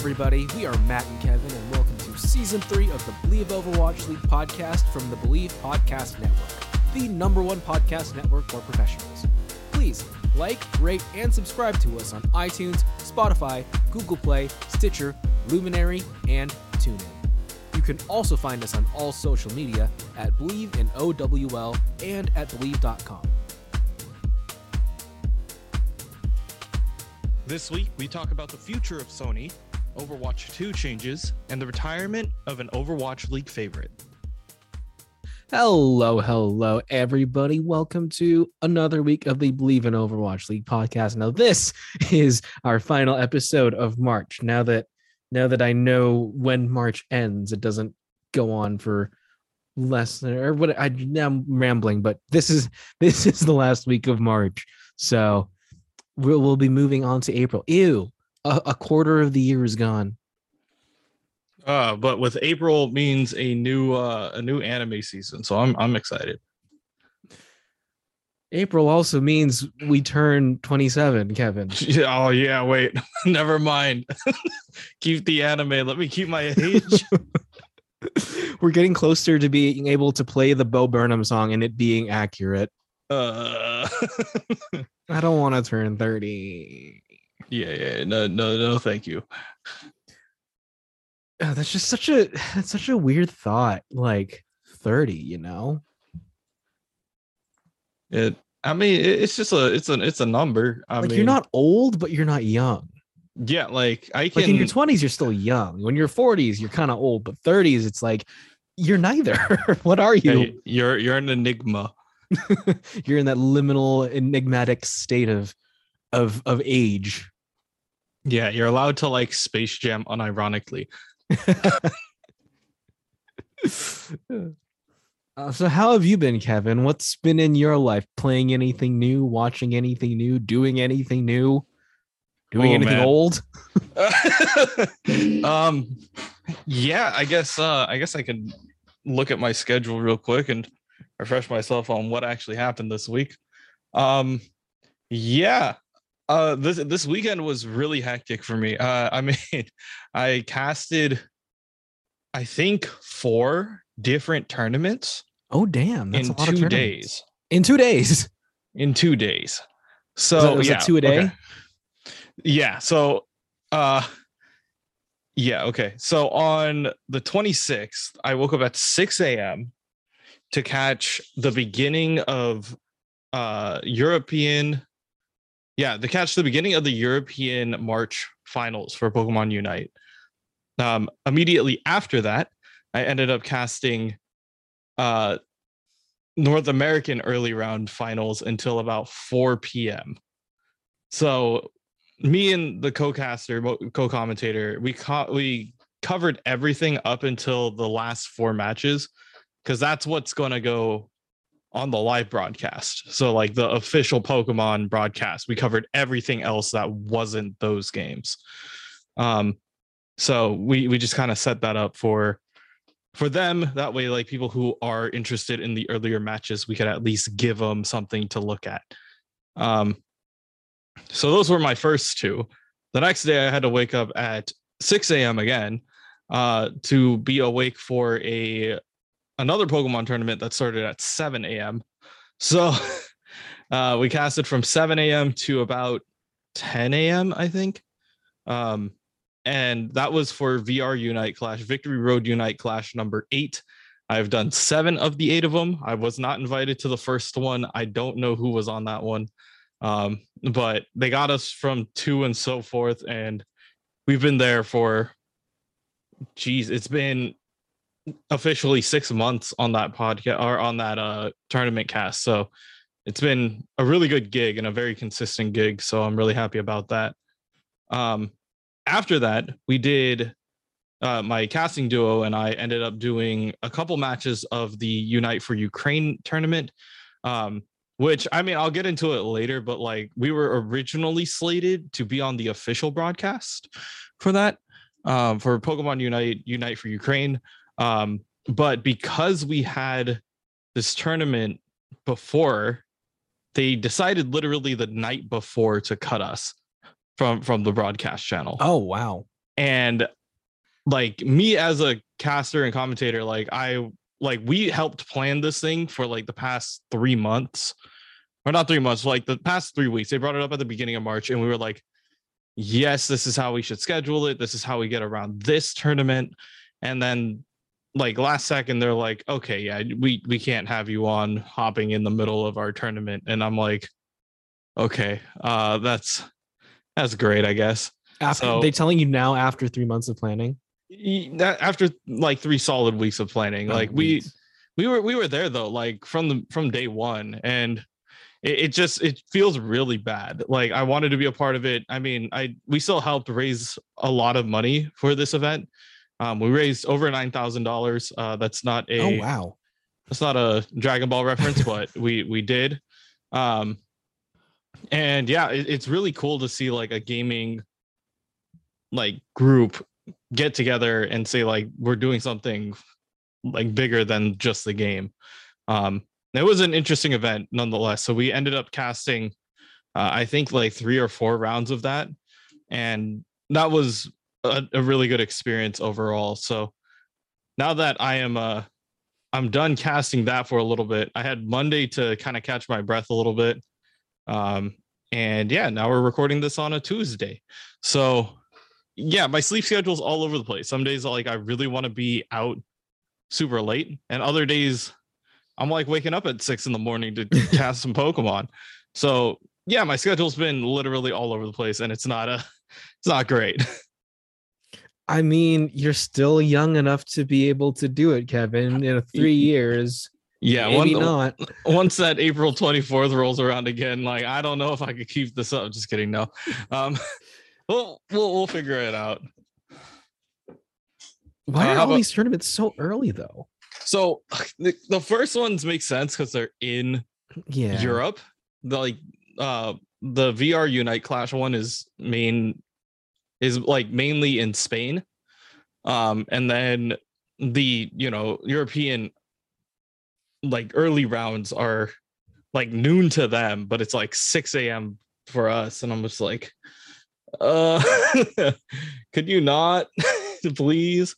Everybody. We are Matt and Kevin, and welcome to season three of the Believe Overwatch League podcast from the Believe Podcast Network, the number one podcast network for professionals. Please like, rate, and subscribe to us on iTunes, Spotify, Google Play, Stitcher, Luminary, and TuneIn. You can also find us on all social media at Believe in OWL and at Believe.com. This week, we talk about the future of Sony, Overwatch 2 changes, and the retirement of an Overwatch League favorite. Hello, hello, everybody. Welcome to another week of the Believe in Overwatch League podcast. Now, this is our final episode of March. Now that now that I know when March ends, it doesn't go on for less than or what I now I'm rambling, but this is this is the last week of March. So we'll, we'll be moving on to April. Ew, a, a quarter of the year is gone. Uh, but with April means a new uh, a new anime season, so I'm I'm excited. April also means we turn 27, Kevin. Oh yeah, wait, never mind. keep the anime. Let me keep my age. We're getting closer to being able to play the Bo Burnham song and it being accurate. uh, I don't want to turn 30. Yeah, yeah, no, no, no, thank you. Oh, that's just such a that's such a weird thought. Like 30, you know? It. I mean, it's just a it's an it's a number. I like mean, you're not old, but you're not young. Yeah, like I Like can. in your 20s, you're still young. When you're 40s, you're kind of old, but 30s, it's like you're neither. what are you? Hey, you're you're an enigma. you're in that liminal enigmatic state of of of age. Yeah, you're allowed to like Space Jam unironically. Uh, so how have you been, Kevin? What's been in your life? Playing anything new? Watching anything new? Doing anything new? Doing Oh, anything man. old? um yeah, I guess uh I guess I can look at my schedule real quick and refresh myself on what actually happened this week. Um yeah. Uh this this weekend was really hectic for me. Uh I mean I casted I think four different tournaments Oh damn! That's in a lot two days. In two days. in two days. So Was that- was yeah, two a day? okay. Yeah. So uh yeah, okay. So on the 26th, I woke up at 6 a.m. to catch the beginning of uh European yeah, to catch the beginning of the European March finals for Pokemon Unite. Um immediately after that, I ended up casting uh North American early round finals until about 4 p.m. So me and the co-caster, co-commentator, we co- we covered everything up until the last four matches because that's what's going to go on the live broadcast. So like the official Pokemon broadcast, we covered everything else that wasn't those games. Um so we we just kind of set that up for for them that way like people who are interested in the earlier matches we could at least give them something to look at um so those were my first two the next day i had to wake up at 6 a.m again uh to be awake for a another pokemon tournament that started at 7 a.m so uh we casted from 7 a.m to about 10 a.m i think um and that was for VR Unite Clash, Victory Road Unite Clash number eight. I've done seven of the eight of them. I was not invited to the first one. I don't know who was on that one, um, but they got us from two and so forth, and we've been there for, geez, it's been officially six months on that podcast or on that uh tournament cast. So it's been a really good gig and a very consistent gig. So I'm really happy about that. Um, after that, we did uh, my casting duo and I ended up doing a couple matches of the Unite for Ukraine tournament. Um, which I mean, I'll get into it later, but like we were originally slated to be on the official broadcast for that, um, for Pokemon Unite, Unite for Ukraine. Um, but because we had this tournament before, they decided literally the night before to cut us from from the broadcast channel. Oh wow. and like me as a caster and commentator like i like we helped plan this thing for like the past three months. Or not three months like the past three weeks. They brought it up at the beginning of march and we were like yes this is how we should schedule it. This is how we get around this tournament. And then like last second they're like okay yeah we we can't have you on hopping in the middle of our tournament and i'm like okay uh that's that's great i guess After So- they telling you now after three months of planning. After like three solid weeks of planning Oh, like we weeks. we were we were there though like from the from day one and it, it just it feels really bad like i wanted to be a part of it i mean i we still helped raise a lot of money for this event um we raised over nine thousand dollars. Uh that's not a oh wow. that's not a dragon ball reference but we we did. Um and yeah it, it's really cool to see like a gaming like group get together and say like we're doing something like bigger than just the game. Um it was an interesting event nonetheless. So we ended up casting uh, i think like three or four rounds of that. And that was a, a really good experience overall. So now that i am uh i'm done casting that for a little bit i had monday to kind of catch my breath a little bit. Um and yeah now we're recording this on a tuesday. So yeah my sleep schedule's all over the place. Some days like i really want to be out super late and other days i'm like waking up at six in the morning to cast some pokemon. So yeah my schedule's been literally all over the place and it's not a it's not great I mean, you're still young enough to be able to do it, Kevin. In three years, yeah maybe one, not. once that april 24th rolls around again like i don't know if i could keep this up just kidding no um we'll we'll, we'll figure it out Why Uh, are all about- these tournaments so early though? so the, the first ones make sense because they're in Yeah. Europe. The like uh the VR Unite Clash one is main is like mainly in Spain. Um and then the you know European like early rounds are like noon to them, but it's like 6 a.m. for us. And I'm just like, uh could you not please?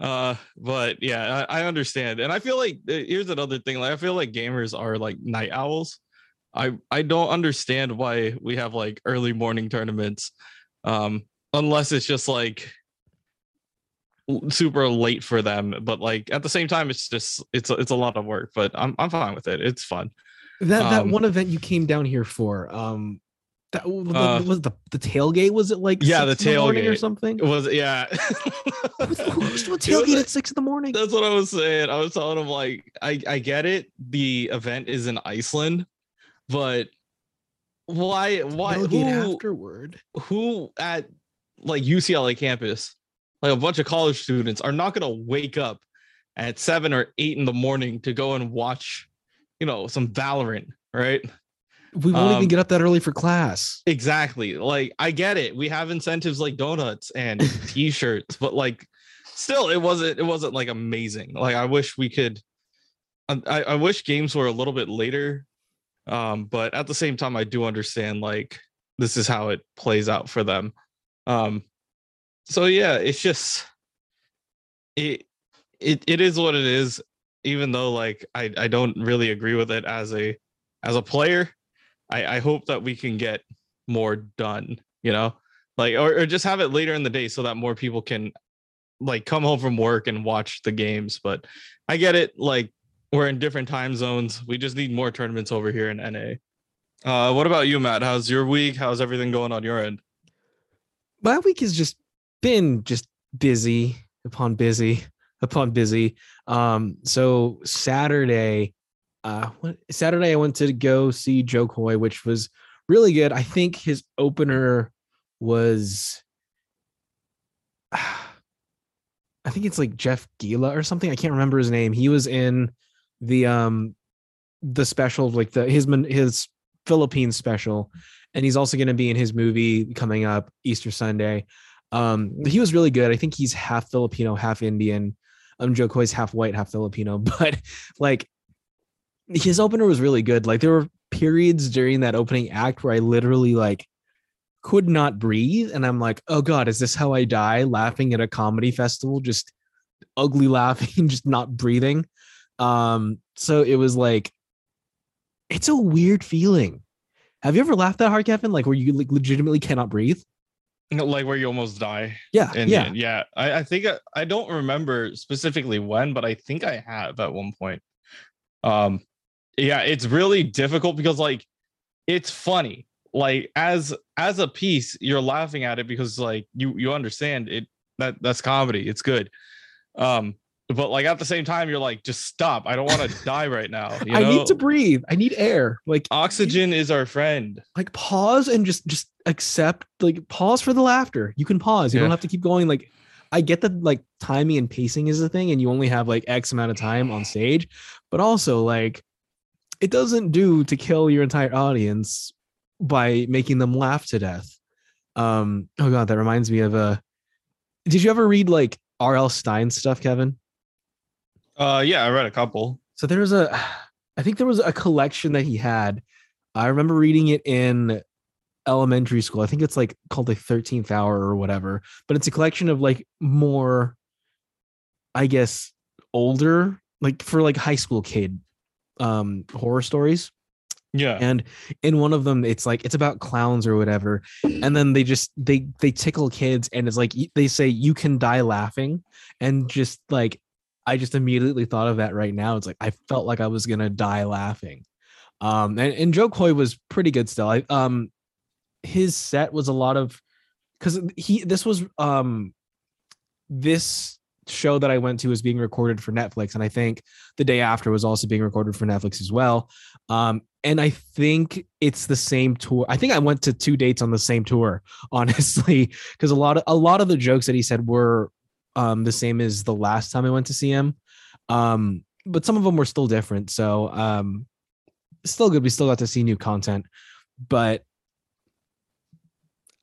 Uh, but yeah, I, I understand, and I feel like uh, here's another thing. Like, I feel like gamers are like night owls. I I don't understand why we have like early morning tournaments, um, unless it's just like super late for them. But like at the same time, it's just it's a, it's a lot of work. But I'm I'm fine with it. It's fun. That that Um, one event you came down here for, um, that Uh, was the the tailgate. Was it like Yeah, the tailgate morning or something? It was yeah. Who's doing It was tailgate at six in the morning? That's what I was saying. I was telling him like I I get it. The event is in Iceland, but why why Tailgate who, afterward. who at like UCLA campus, like a bunch of college students are not gonna wake up at seven or eight in the morning to go and watch, you know, some Valorant, right? We won't even Um, get up that early for class. Exactly. Like I get it. We have incentives like donuts and t-shirts, but like still it wasn't it wasn't like amazing. Like I wish we could I, I I wish games were a little bit later. Um, but at the same time, I do understand like this is how it plays out for them. Um, so yeah, it's just it it it is what it is, even though like I, I don't really agree with it as a as a player. I, I hope that we can get more done, you know, like or, or just have it later in the day so that more people can like come home from work and watch the games. But I get it, like we're in different time zones. We just need more tournaments over here in NA. Uh, what about you, Matt? How's your week? How's everything going on your end? My week has just been just busy upon busy upon busy. Um, so Saturday, uh, Saturday I went to go see Jo Koy, which was really good. I think his opener was, I think it's like Jeff Gila or something. I can't remember his name. He was in the um the special, like the his his Philippine special, and he's also going to be in his movie coming up Easter Sunday. Um, he was really good. I think he's half Filipino, half Indian. Um, Jo Koy's half white, half Filipino, but like his opener was really good. Like there were periods during that opening act where I literally like could not breathe. And I'm like, oh God, is this how I die? Laughing at a comedy festival, just ugly laughing, just not breathing. Um, so it was like, it's a weird feeling. Have you ever laughed that hard, Kevin? Like where you like legitimately cannot breathe? like where you almost die. Yeah. And yeah. yeah, I, I think I, I don't remember specifically when, but I think I have at one point. Um, yeah, it's really difficult because like it's funny. Like as as a piece, you're laughing at it because like you you understand it that that's comedy. It's good. Um, but like at the same time, you're like, just stop. I don't want to die right now. You I need to breathe. I need air. Like Oxygen is our friend. like pause and just just accept like pause for the laughter you can pause you don't have to keep going like i get that like timing and pacing is a thing and you only have like x amount of time on stage but also like it doesn't do to kill your entire audience by making them laugh to death um oh god that reminds me of a did you ever read like rl stine stuff kevin Uh, yeah, I read a couple. so there was a, I think there was a collection that he had. I remember reading it in elementary school. I think it's like called the 13th hour or whatever, but it's a collection of like more, I guess, older, like for like high school kid um horror stories. Yeah. And in one of them, it's like it's about clowns or whatever. And then they just they they tickle kids and it's like they say you can die laughing. And just like I just immediately thought of that right now. It's like I felt like I was gonna die laughing. Um and, and Jo Koy was pretty good still. I um his set was a lot of because he this was um this show that I went to was being recorded for Netflix, and I think the day after was also being recorded for Netflix as well. Um, and I think it's the same tour. I think I went to two dates on the same tour, honestly, because a lot of a lot of the jokes that he said were um, the same as the last time I went to see him. Um, but some of them were still different. So um, still good. We still got to see new content, but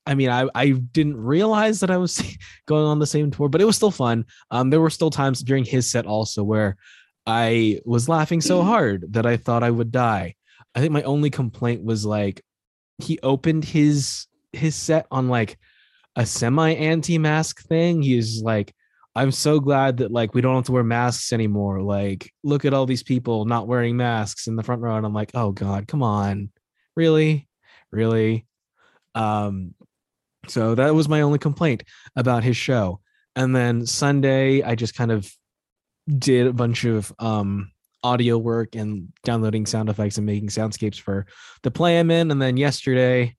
I mean, I I didn't realize that I was going on the same tour, but it was still fun. Um, there were still times during his set also where I was laughing so hard that I thought I would die. I think my only complaint was like he opened his his set on like a semi anti-mask thing. He was like, I'm so glad that like we don't have to wear masks anymore. Like, look at all these people not wearing masks in the front row. And I'm like, oh God, come on. Really? Really? Um, so that was my only complaint about his show. And then Sunday, I just kind of did a bunch of um audio work and downloading sound effects and making soundscapes for the play I'm in. And then yesterday,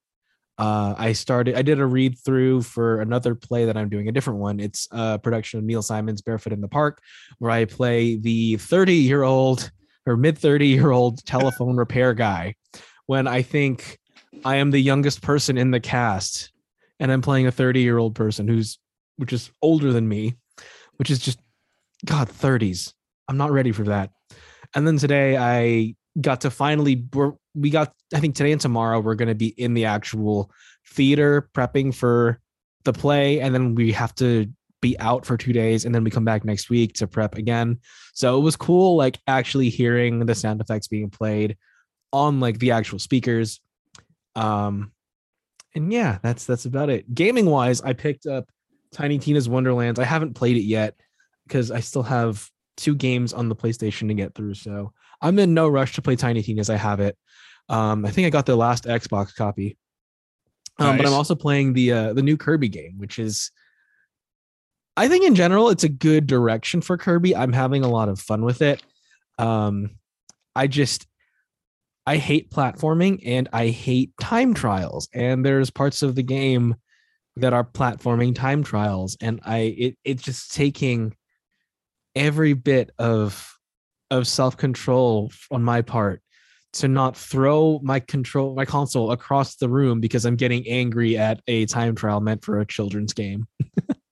uh, I started, I did a read through for another play that I'm doing, a different one. It's a production of Neil Simon's Barefoot in the Park, where I play the 30 year old or mid 30 year old telephone repair guy when I think I am the youngest person in the cast and I'm playing a 30 year old person who's, which is older than me, which is just, God, 30s. I'm not ready for that. And then today I got to finally, we're, we got, I think today and tomorrow we're going to be in the actual theater prepping for the play. And then we have to be out for two days and then we come back next week to prep again. So it was cool, like actually hearing the sound effects being played on like the actual speakers. Um, and yeah, that's that's about it. Gaming wise, I picked up Tiny Tina's Wonderlands. I haven't played it yet because I still have two games on the PlayStation to get through. So I'm in no rush to play Tiny Tina's. I have it. Um, I think I got the last Xbox copy. Um, but I'm also playing the uh, the new Kirby game, which is I think in general it's a good direction for Kirby. I'm having a lot of fun with it. Um, I just I hate platforming and I hate time trials. And there's parts of the game that are platforming time trials, and I it it's just taking every bit of of self control on my part to not throw my control my console across the room because I'm getting angry at a time trial meant for a children's game.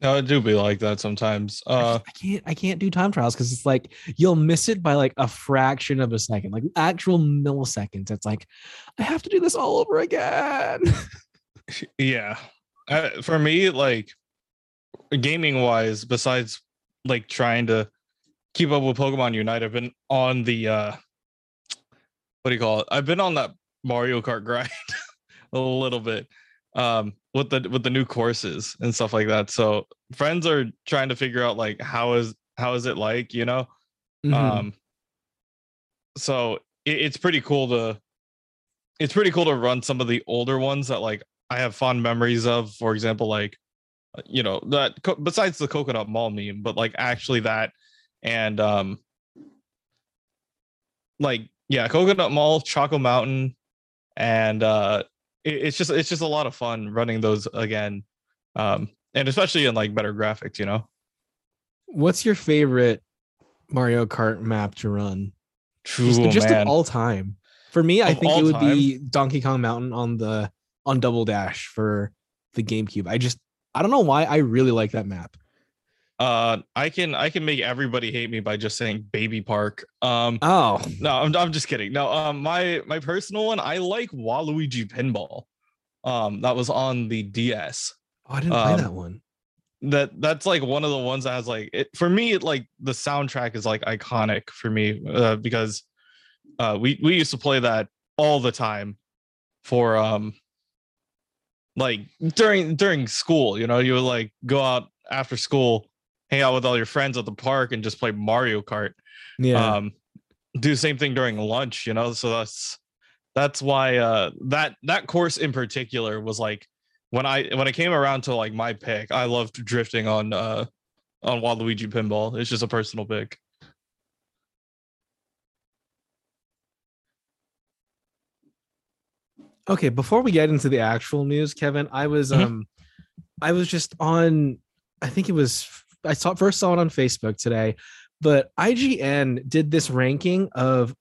No, it do be like that sometimes. I Uh, I can't I can't do time trials because it's like you'll miss it by like a fraction of a second, like actual milliseconds. It's like I have to do this all over again. yeah. Uh, for me, like gaming wise, besides like trying to keep up with Pokemon Unite, I've been on the uh what do you call it? I've been on that Mario Kart grind. a little bit um with the with the new courses and stuff like that. So friends are trying to figure out like how is how is it like, you know? Mhm. Um so it, it's pretty cool to it's pretty cool to run some of the older ones that like I have fond memories of. For example, like uh, you know that co- besides the coconut mall meme, but like actually that and um like yeah, coconut mall, Choco Mountain, and uh it, it's just it's just a lot of fun running those again. Um and especially in like better graphics, you know. What's your favorite Mario Kart map to run? True, Just, just of all time. For me, I think it would be Donkey Kong Mountain on the on Double Dash for the GameCube. I just I don't know why I really like that map. Uh I can I can make everybody hate me by just saying baby park. Um Oh, No, I'm, I'm just kidding. No, um, my my personal one, I like Waluigi Pinball. Um, that was on the DS. oh I didn't play Um, that one. That that's like one of the ones that has like it for me. It like the soundtrack is like iconic for me uh, because uh, we we used to play that all the time for um like during during school. You know, you would like go out after school, hang out with all your friends at the park, and just play Mario Kart Yeah. um do the same thing during lunch you know so that's that's why uh that that course in particular was like when i when I came around to like my pick i loved drifting on uh on waluigi pinball it's just a personal pick okay, before we get into the actual news, Kevin, I was Mhm. um I was just on I think it was I saw first saw it on Facebook today, but IGN did this ranking of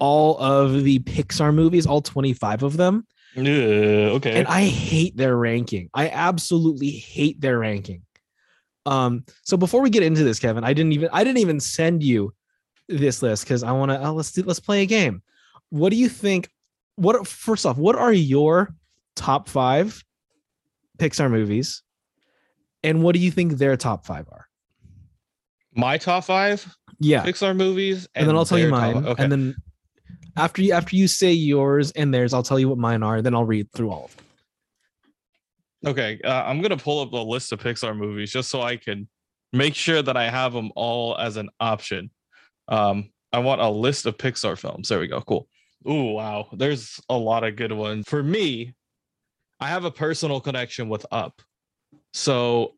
all of the Pixar movies, all 25 of them. yeah okay and I hate their ranking. I absolutely hate their ranking. Um, so before we get into this, Kevin, I didn't even I didn't even send you this list because I want to. Oh, let's do, let's play a game. What do you think? What first off, what are your top five Pixar movies, and what do you think their top five are? my top five Yeah, pixar movies and, then I'll tell you mine, okay and then after you after you say yours and theirs, I'll tell you what mine are. Then I'll read through all of them. Okay, uh, I'm gonna pull up the list of Pixar movies just so I can make sure that I have them all as an option. Um, I want a list of Pixar films. There we go. Cool. Ooh, wow. There's a lot of good ones. For me, I have a personal connection with Up, so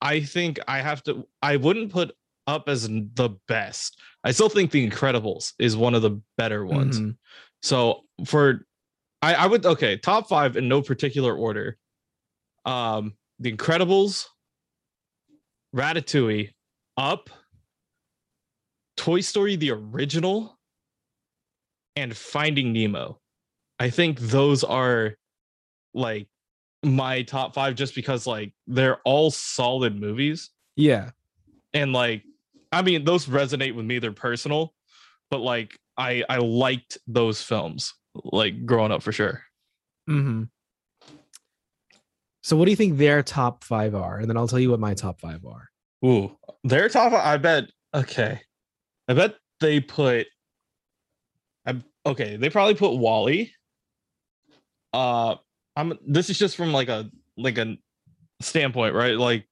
I think I have to. I wouldn't put Up as the best. I still think The Incredibles is one of the better ones. Mhm. So for I, I would okay, top five in no particular order. Um, The Incredibles, Ratatouille, Up, Toy Story the original, and Finding Nemo. I think those are like my top five just because like they're all solid movies. Yeah, and like i mean those resonate with me they're personal but like i i liked those films like growing up for sure. Hmm So, what do you think their top five are? And then I'll tell you what my top five are. ooh their top i bet okay. I bet they put I, okay they probably put wall-e uh i'm this is just from like a like a standpoint right like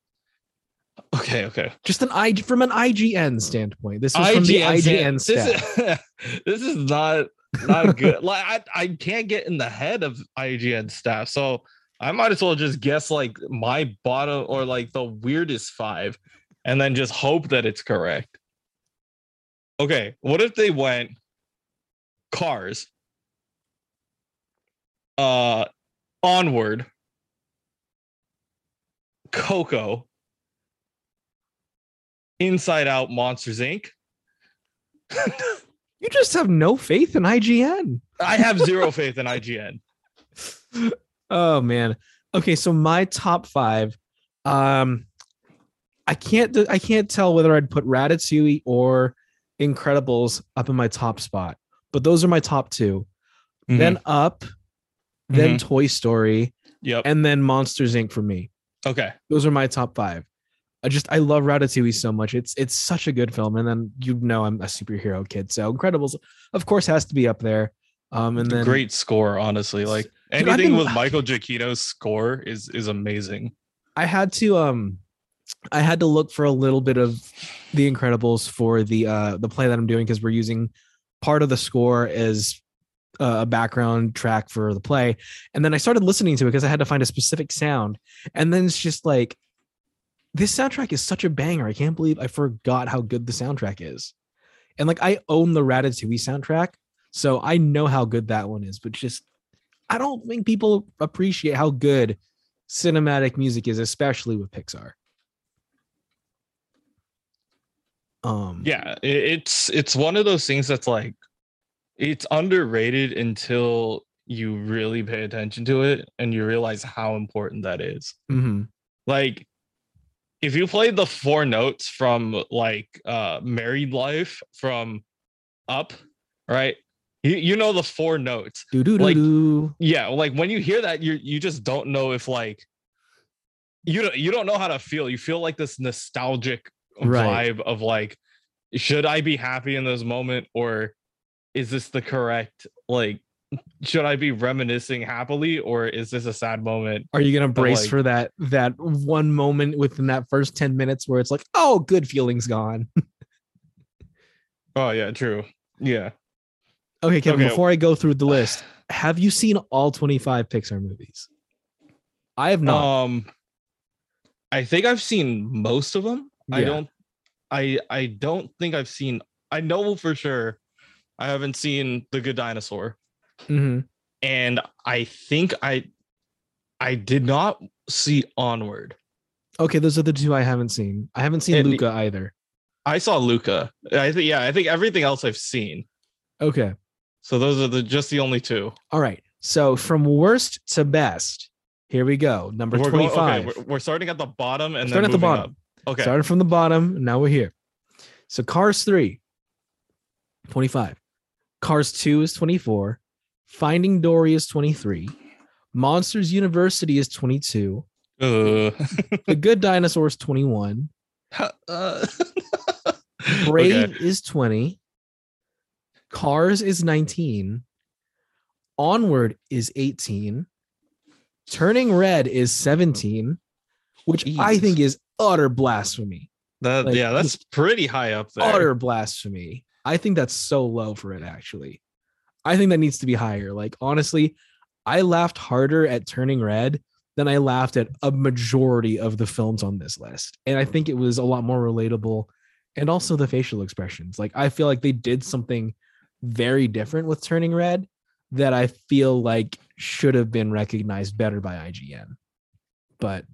okay okay Just an I from an IGN standpoint. This is from the IGN stand- stat. This is, this is not not good. like I, I can't get in the head of IGN staff, so I might as well just guess like my bottom or like the weirdest five, and then just hope that it's correct. Okay, what if they went Cars, uh, Onward, Coco, Inside Out, Monsters Inc. You just have no faith in IGN. I have zero faith in IGN. Oh man. Okay, so my top five. Um, I can't. I can't tell whether I'd put Ratatouille or Incredibles up in my top spot, but those are my top 2 Then Up, then Toy Story, yep. and then Monsters Inc. for me. Okay. Those are my top five. I just I love Ratatouille so much. It's it's such a good film, and then you know I'm a superhero kid, so Incredibles, of course, has to be up there. Um, and then Great score, honestly. Like Anything been- with Michael Giacchino's score is is amazing. I had to um I had to look for a little bit of the Incredibles for the uh the play that I'm doing because we're using part of the score as uh, a background track for the play. And then I started listening to it because I had to find a specific sound. And then it's just like this soundtrack is such a banger. I can't believe I forgot how good the soundtrack is. And like I own the Ratatouille soundtrack, so I know how good that one is, but just I don't think people appreciate how good cinematic music is, especially with Pixar. Um, Yeah, it's it's one of those things that's like it's underrated until you really pay attention to it and you realize how important that is. mhm. Like if you played the four notes from like uh married life from up, right? You you know the four notes. Like-. Yeah, like when you hear that, you you just don't know if like you don't you don't know how to feel. You feel like this nostalgic Right. vibe of like, should I be happy in this moment or is this the correct like should I be reminiscing happily or is this a sad moment? Are you gonna brace like- for that that one moment within that first 10 minutes where it's like, oh, good feelings gone? Oh yeah, true. Yeah. okay, Kevin, Okay. before I go through the list, have you seen all 25 Pixar movies? I have not. Um I think I've seen most of them. I don't I I don't think I've seen I know for sure I haven't seen The Good Dinosaur Mhm. and I think I I did not see Onward. Okay, those are the two I haven't seen. I haven't seen And Luca either. I saw Luca. I think yeah, I think everything else I've seen. Okay. So those are the just the only two. All right. So from worst to best, here we go. Number We're going- 25. okay, we're, we're starting at the bottom and Starting then at the bottom. up. Okay. Started from the bottom. Now we're here. So Cars 3, 25. Cars 2 is 24. Finding Dory is 23. Monsters University is 22. Uh, The Good Dinosaur is 21. uh, Brave okay. is 20. Cars is 19. Onward is 18. Turning Red is 17, which I think is utter blasphemy. That, Like, yeah, that's pretty high up there. utter blasphemy. I think that's so low for it, actually. I think that needs to be higher. Like, honestly, I laughed harder at Turning Red than I laughed at a majority of the films on this list. And I think it was a lot more relatable. And also the facial expressions. Like, I feel like they did something very different with Turning Red that I feel like should have been recognized better by IGN. But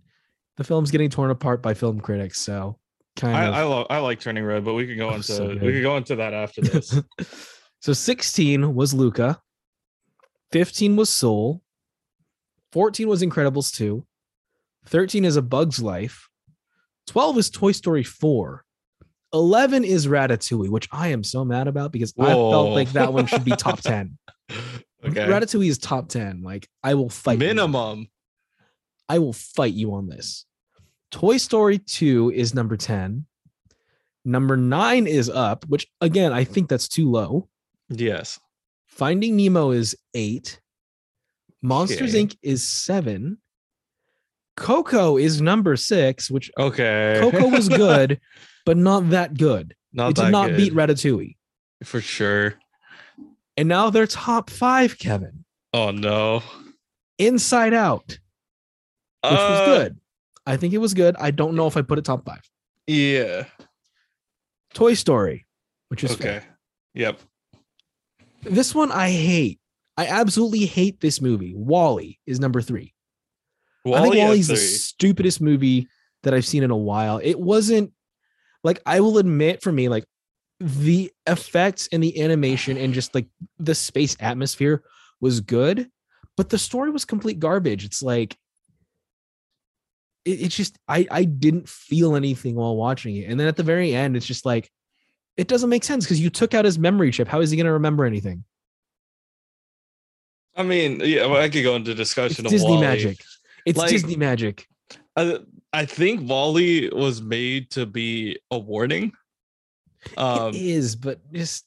the film's getting torn apart by film critics. So, kind I, of. I love I like turning red, but we could go Oh, into so we could go into that after this. so 16 was Luca. 15 was Soul. 14 was Incredibles 2. 13 is A Bug's Life. 12 is Toy Story 4. 11 is Ratatouille, which I am so mad about because I felt like that one should be top 10. okay. Ratatouille is top 10. Like I will fight you. Minimum. I will fight you on this. Toy Story 2 is number 10. Number 9 is Up, which again, I think that's too low. Yes. Finding Nemo is eight. Monsters Okay. Inc. is seven. Coco is number six, which Okay. Coco was good, but not that good. not it did not good, beat Ratatouille. for sure. And now they're top five, Kevin. Oh no. Inside Out, which was Uh, good. I think it was good. I don't know if I put it top five. Yeah. Toy Story, which is Okay. Yep. this one I hate. I absolutely hate this movie. Wall-E is number three. I think Wall-E Wall-E's the stupidest movie that I've seen in a while. It wasn't like I will admit for me, like the effects and the animation and just like the space atmosphere was good, but the story was complete garbage. It's like it, it's just I I didn't feel anything while watching it. And then at the very end, it's just like it doesn't make sense because you took out his memory chip. How is he gonna remember anything? I mean, yeah, well, I could go into It's discussion of Disney Wall-E. magic. It's Like- Disney magic. I, I think Wall-E was made to be a warning. Um, it is, but just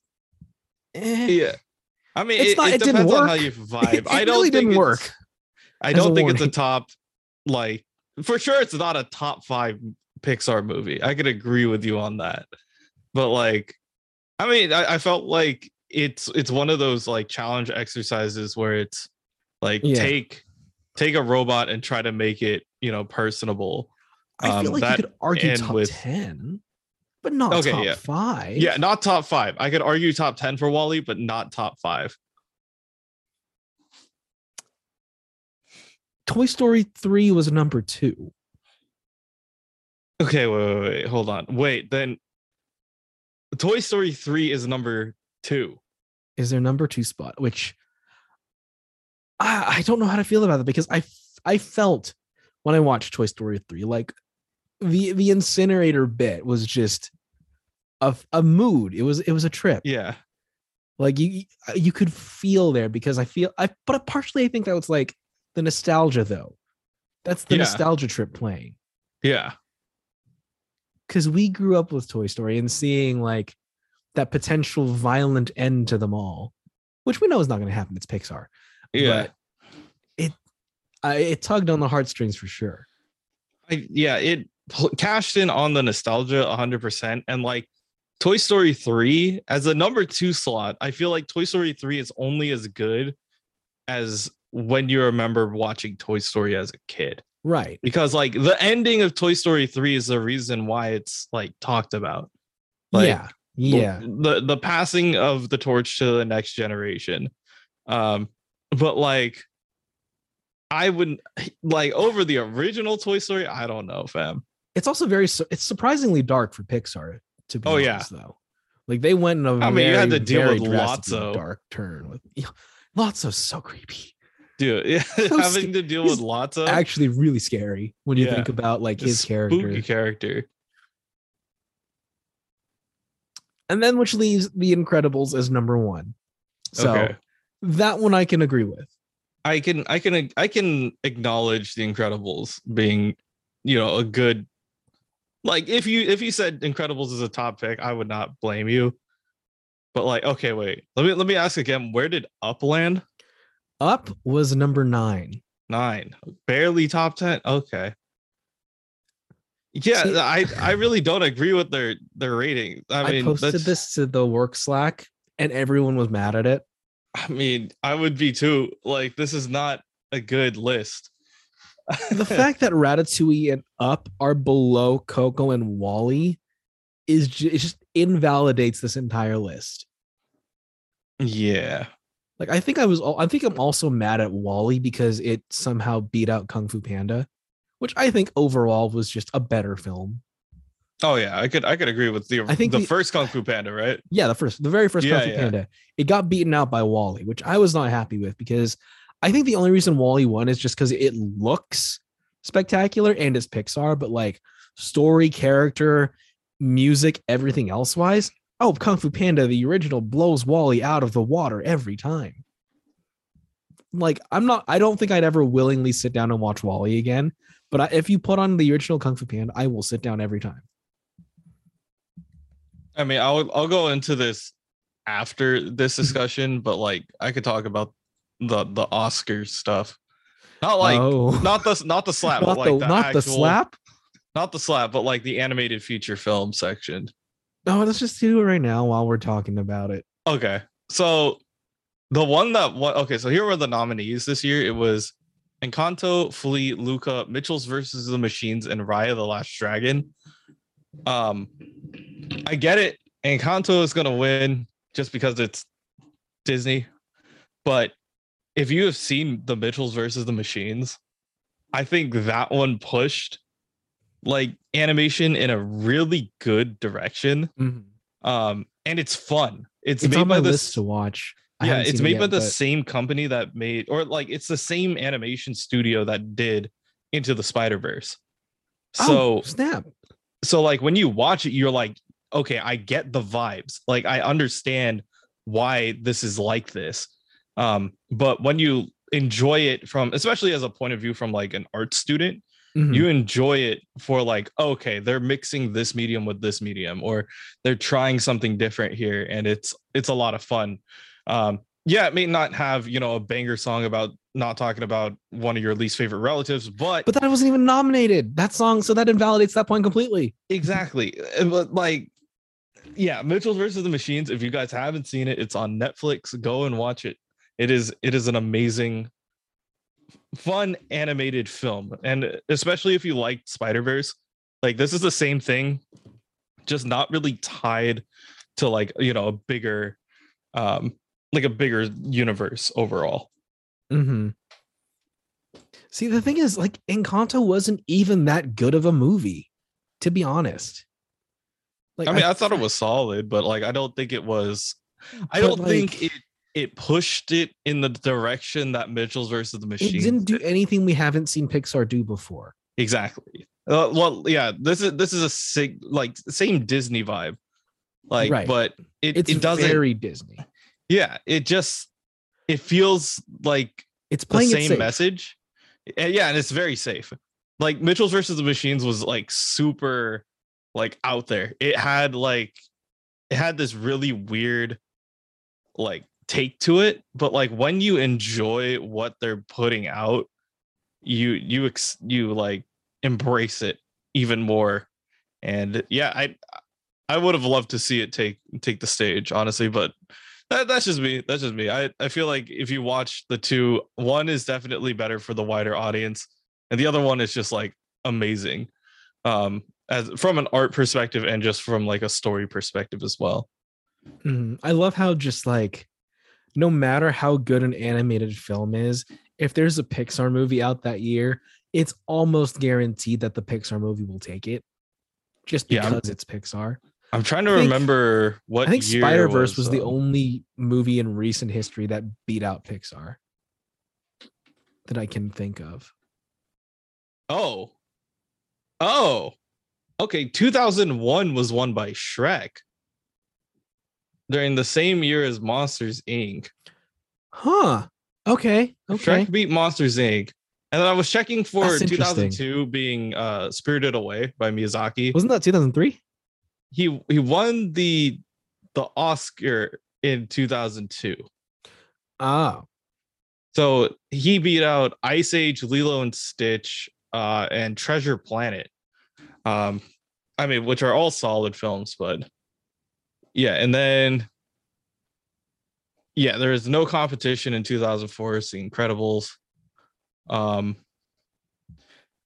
eh. yeah. I mean, It's it, not- it it depends on how you vibe. It I don't really think didn't work. I don't think it's a top like for sure it's not a top 5 Pixar movie. I could agree with you on that. But like I mean I, I felt like it's it's one of those like challenge exercises where it's like Yeah. take take a robot and try to make it, you know, personable. I feel Um, like that you could argue top with- 10, but not Okay, top yeah. five. Yeah, not top 5. I could argue top 10 for Wall-E, but not top 5. Toy Story 3 was number two. Okay, wait, wait, wait, hold on. Wait, then Toy Story 3 is number 2. is their number two spot, which I, I don't know how to feel about it because I I felt when I watched Toy Story 3, like the the incinerator bit was just a, a mood. It was it was a trip. Yeah. Like you you could feel there because I feel I but partially I think that was like the nostalgia though. That's the Yeah. nostalgia trip playing. Yeah. because we grew up with Toy Story and seeing like that potential violent end to them all, which we know is not going to happen. It's Pixar. Yeah. But it I, it tugged on the heartstrings for sure. I, yeah, it cashed in on the nostalgia 100% and like Toy Story 3 as a number 2 slot, I feel like Toy Story 3 is only as good as when you remember watching Toy Story as a kid. Right. Because like the ending of Toy Story 3 is the reason why it's like talked about. Like, yeah. Yeah. the the passing of the torch to the next generation um but like i wouldn't like over the original toy story i don't know fam It's also very it's surprisingly dark for Pixar to be Oh, yeah. honest though. Like they went in a I mean, you had to deal with lots of dark turn with yeah, Lotso's so creepy. Dude yeah, So having sca- to deal with lots of Actually really scary when you Yeah. think about like his character. character and then which leaves The Incredibles as number one. So okay that one I can agree with. i can i can i can acknowledge the incredibles being you know a good like if you if you said incredibles is a top pick i would not blame you but like okay wait let me let me ask again where did up land Up was number nine. nine. Barely top 10 okay. Yeah See- i i really don't agree with their their rating. I I, mean posted that's- this to the work Slack, and everyone was mad at it. i mean i would be too. Like this is not a good list. The fact that Ratatouille and Up are below Coco and Wall-E is ju- it just invalidates this entire list. yeah Like I think I was I think I'm also mad at Wall-E because it somehow beat out Kung Fu Panda, which I think overall was just a better film. oh yeah i could i could agree with the I think the, the- first kung fu panda right Yeah, the first, the very first Yeah, Kung Fu yeah. Panda, it got beaten out by Wall-E, which I was not happy with because I think the only reason Wally won is just because it looks spectacular and it's Pixar, but like story, character, music, everything else wise, oh, Kung Fu Panda, the original, blows Wall-E out of the water every time. Like, I'm not, I don't think I'd ever willingly sit down and watch Wall-E again, but I, if you put on the original Kung Fu Panda, I will sit down every time. i mean i'll i'll go into this after this discussion but like i could talk about the the oscars stuff not like oh, not the not the slap not, like the, the, not the slap. not the slap but like the animated feature film section No, let's just do it right now while we're talking about it. Okay. So the one that what okay, so here were the nominees this year. It was Encanto, Flee, Luca, Mitchell's versus the Machines, and Raya the Last Dragon. Um I get it. Encanto is gonna win just because it's Disney. But if you have seen the Mitchells versus the Machines, I think that one pushed like animation in a really good direction. Um, and it's fun. It's, It's made on by my this list to watch. I yeah, it's seen it made by the but- same company that made, or like it's the same animation studio that did Into the Spider Verse. Oh, So, snap. so like when you watch it, you're like, okay, I get the vibes. Like I understand why this is like this. Um, but when you enjoy it from, especially as a point of view from like an art student, Mhm. you enjoy it for like okay they're mixing this medium with this medium or they're trying something different here and it's it's a lot of fun um yeah, it may not have you know a banger song about not talking about one of your least favorite relatives, but But that wasn't even nominated. That song, so that invalidates that point completely. exactly, but like, yeah, Mitchell's versus the Machines. If you guys haven't seen it, it's on Netflix. Go and watch it. It is it is an amazing, fun animated film, and especially if you liked Spider Verse, like this is the same thing, just not really tied to like you know a bigger, um, like a bigger universe overall. Mm-hmm. See, the thing is, like, Encanto wasn't even that good of a movie, to be honest. Like, I mean, I, thought it was solid, but like I don't think it was. I don't think it it pushed it in the direction that Mitchell's versus the it Machines didn't do did. anything we haven't seen Pixar do before. exactly. Uh, well, yeah, this is this is a sig like same Disney vibe, like, Right. but it It's it doesn't. very Disney. yeah, it just it feels like It's the playing it same message. And yeah, and it's very safe. Like Mitchell's versus the Machines was like super like out there. It had like it had this really weird like take to it, but like when you enjoy what they're putting out, you you ex- you like embrace it even more. And yeah, I I would have loved to see it take take the stage, honestly, but that, that's just me. That's just me. I, I feel like if you watch the two, one is definitely better for the wider audience, and the other one is just like amazing, um, as from an art perspective and just from like a story perspective as well. Mhm. I love how just like no matter how good an animated film is, if there's a Pixar movie out that year, it's almost guaranteed that the Pixar movie will take it just Yeah, because it's Pixar. I'm trying to think- remember what I think Spider Verse was, the um, only movie in recent history that beat out Pixar that I can think of. Oh, oh, okay. 2001 was won by Shrek during the same year as Monsters Inc. Huh. Okay. Okay. Shrek beat Monsters Inc. And then I was checking for 2002 being uh Spirited Away by Miyazaki. Wasn't that 2003? He he won the the Oscar in 2002. Oh. So he beat out Ice Age, Lilo and Stitch, uh, and Treasure Planet. Um, I mean, which are all solid films, but yeah, and then yeah, there is no competition in 2004. It's The Incredibles. Um,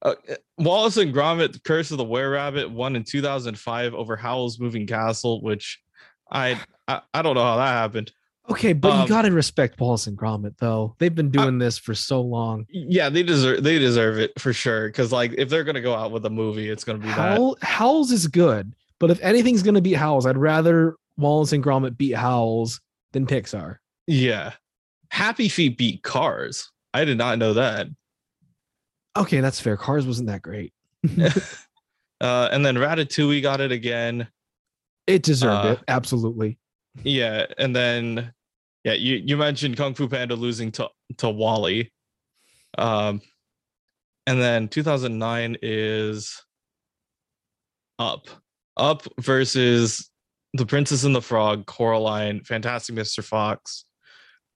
uh, Wallace and Gromit: Curse of the Were Rabbit won in 2005 over Howl's Moving Castle, which I I, I don't know how that happened. Okay, but Um, you gotta respect Wallace and Gromit though. They've been doing this for so long. Yeah, they deserve they deserve it for sure. Because like if they're gonna go out with a movie, it's gonna be that. Howls is good, but if anything's gonna beat Howls, I'd rather Wallace and Gromit beat Howls than Pixar. Yeah, Happy Feet beat Cars. I did not know that. Okay, that's fair. Cars wasn't that great. Uh, and then Ratatouille got it again. It deserved Uh, it. Absolutely. Yeah, and then yeah, you you mentioned Kung Fu Panda losing to to Wall-E. Um, and then 2009 is Up, Up versus The Princess and the Frog, Coraline, Fantastic Mr. Fox.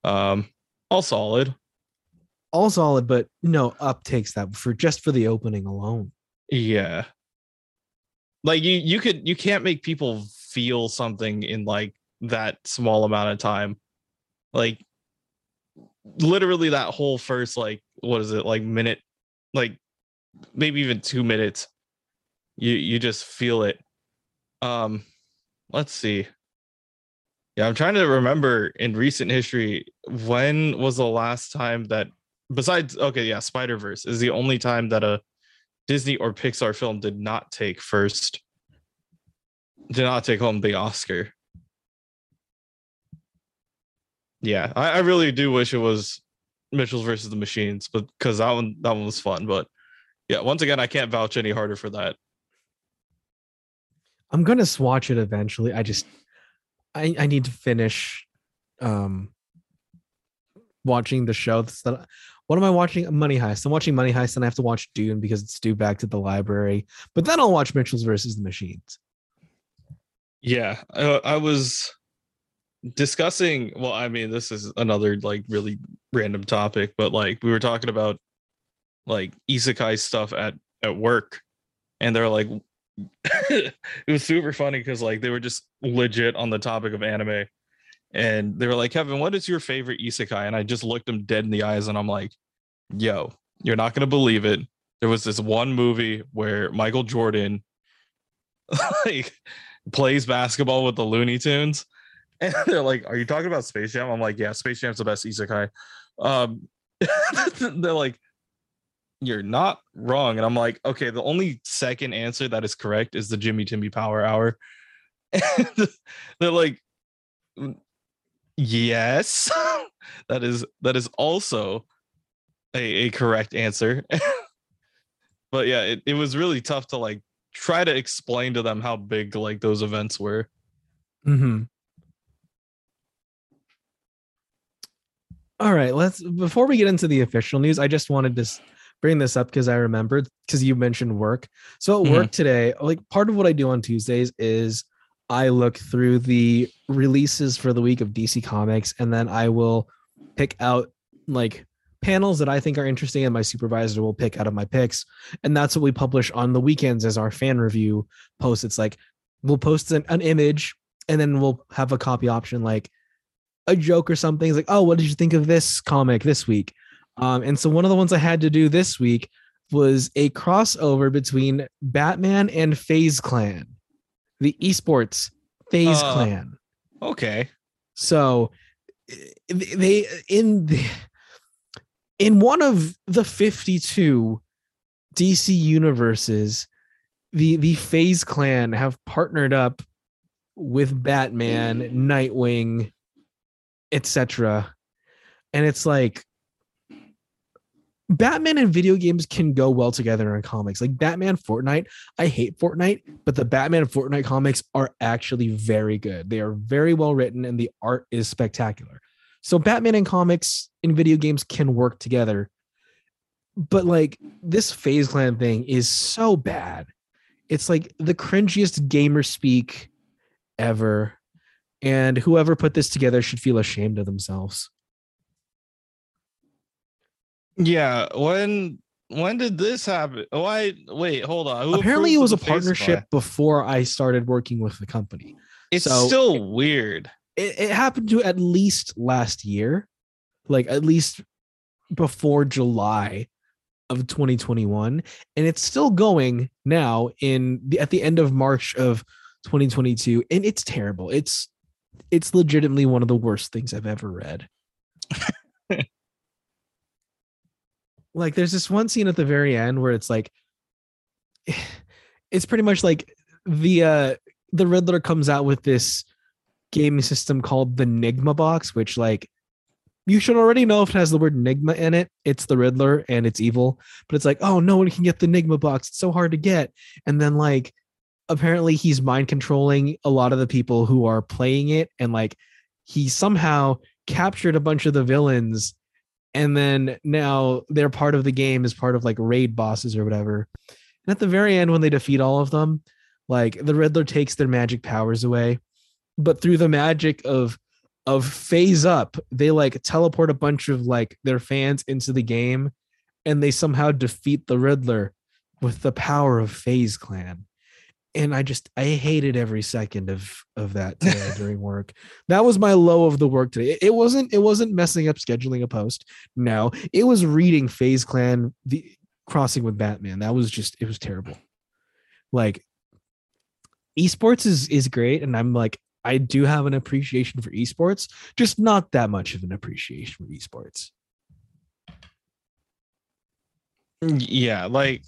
Um, all solid. All solid, but no, up takes that for just for the opening alone. Yeah. Like you you could you can't make people feel something in like that small amount of time. Like literally that whole first like what is it like minute like maybe even 2 minutes you you just feel it. Um let's see. Yeah, I'm trying to remember in recent history when was the last time that besides okay, yeah, Spider-Verse is the only time that a Disney or Pixar film did not take first, did not take home the Oscar. Yeah, I, I really do wish it was Mitchell's versus the Machines, but because that one that one was fun. But yeah, once again, I can't vouch any harder for that. I'm gonna swatch it eventually. I just I I need to finish um watching the show. That what am I watching? Money Heist. I'm watching Money Heist, and I have to watch Dune because it's due back to the library. But then I'll watch Mitchell's versus the Machines. Yeah, I, I was. discussing well i mean this is another like really random topic but like we were talking about like isekai stuff at at work and they're like it was super funny because like they were just legit on the topic of anime and they were like kevin what is your favorite isekai and i just looked them dead in the eyes and i'm like yo you're not gonna believe it there was this one movie where michael jordan like plays basketball with the looney tunes and they're like, "Are you talking about Space Jam?" I'm like, "Yeah, Space Jam's the best isekai." Um, they're like, "You're not wrong," and I'm like, "Okay, the only second answer that is correct is the Jimmy Timmy Power Hour." And they're like, "Yes, that is that is also a, a correct answer." but yeah, it, it was really tough to like try to explain to them how big like those events were. Mm-hmm. All right, let's before we get into the official news, I just wanted to bring this up because I remembered because you mentioned work. So at mm-hmm. work today, like part of what I do on Tuesdays is I look through the releases for the week of DC Comics and then I will pick out like panels that I think are interesting and my supervisor will pick out of my picks. And that's what we publish on the weekends as our fan review post. It's like we'll post an, an image and then we'll have a copy option like a joke or something. It's like, oh, what did you think of this comic this week? Um, and so one of the ones I had to do this week was a crossover between Batman and FaZe Clan, the esports FaZe uh, Clan. Okay. So they in the in one of the 52 DC universes, the the FaZe Clan have partnered up with Batman, Nightwing, etc. And it's like Batman and video games can go well together in comics. Like Batman Fortnite, I hate Fortnite, but the Batman Fortnite comics are actually very good. They are very well written and the art is spectacular. So Batman and comics in video games can work together. But like this FaZe Clan thing is so bad. It's like the cringiest gamer speak ever and whoever put this together should feel ashamed of themselves. Yeah, when when did this happen? Oh, Why? Wait, hold on. Who Apparently, it was a partnership before I started working with the company. It's so still weird. It, it happened to at least last year, like at least before July of 2021, and it's still going now in the at the end of March of 2022, and it's terrible. It's it's legitimately one of the worst things I've ever read. like there's this one scene at the very end where it's like it's pretty much like the uh the Riddler comes out with this game system called the Nigma box, which like you should already know if it has the word Nigma in it. It's the Riddler and it's evil. But it's like, oh, no one can get the Nigma box. It's so hard to get. And then like apparently he's mind controlling a lot of the people who are playing it and like he somehow captured a bunch of the villains and then now they're part of the game as part of like raid bosses or whatever. And at the very end when they defeat all of them like the riddler takes their magic powers away. But through the magic of of FaZe Up they like teleport a bunch of like their fans into the game and they somehow defeat the riddler with the power of FaZe Clan and I just I hated every second of of that during work. That was my low of the work today. It, wasn't it wasn't messing up scheduling a post. No, it was reading FaZe Clan the crossing with Batman. That was just it was terrible. Like esports is is great, and I'm like I do have an appreciation for esports, just not that much of an appreciation for esports. Mm, yeah, like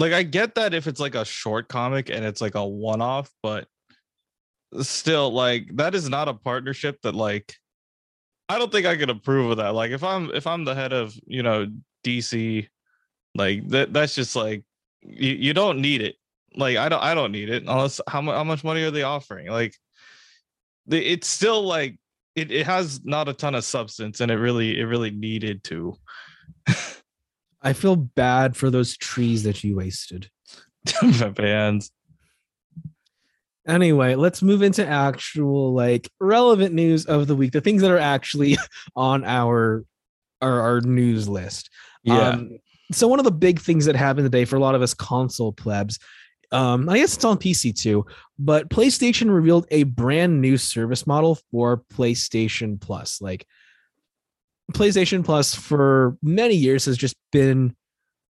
like I get that if it's like a short comic and it's like a one off, but still like that is not a partnership that like I don't think I could approve of that. Like if I'm if I'm the head of, you know, DC, like that that's just like you, you don't need it. Like I don't I don't need it unless how much how much money are they offering? Like it's still like it, it has not a ton of substance and it really it really needed to. I feel bad for those trees that you wasted. My fans. Anyway, let's move into actual like relevant news of the week, the things that are actually on our our, our news list. Yeah. Um, so one of the big things that happened today for a lot of us console plebs, um, I guess it's on PC too, but PlayStation revealed a brand new service model for PlayStation Plus. Like PlayStation Plus for many years has just been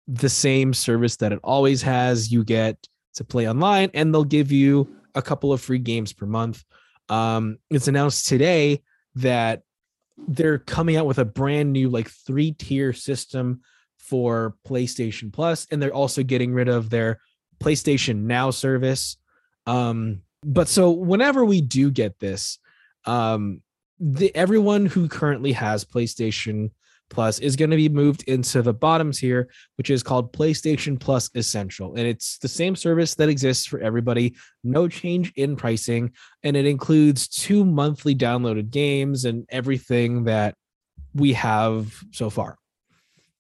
the same service that it always has. You get to play online and they'll give you a couple of free games per month. Um, it's announced today that they're coming out with a brand new like three tier system for PlayStation Plus, and they're also getting rid of their PlayStation Now service. Um, but so whenever we do get this, um, the everyone who currently has PlayStation Plus is going to be moved into the bottoms here, which is called PlayStation Plus Essential. And it's the same service that exists for everybody, no change in pricing. And it includes two monthly downloaded games and everything that we have so far.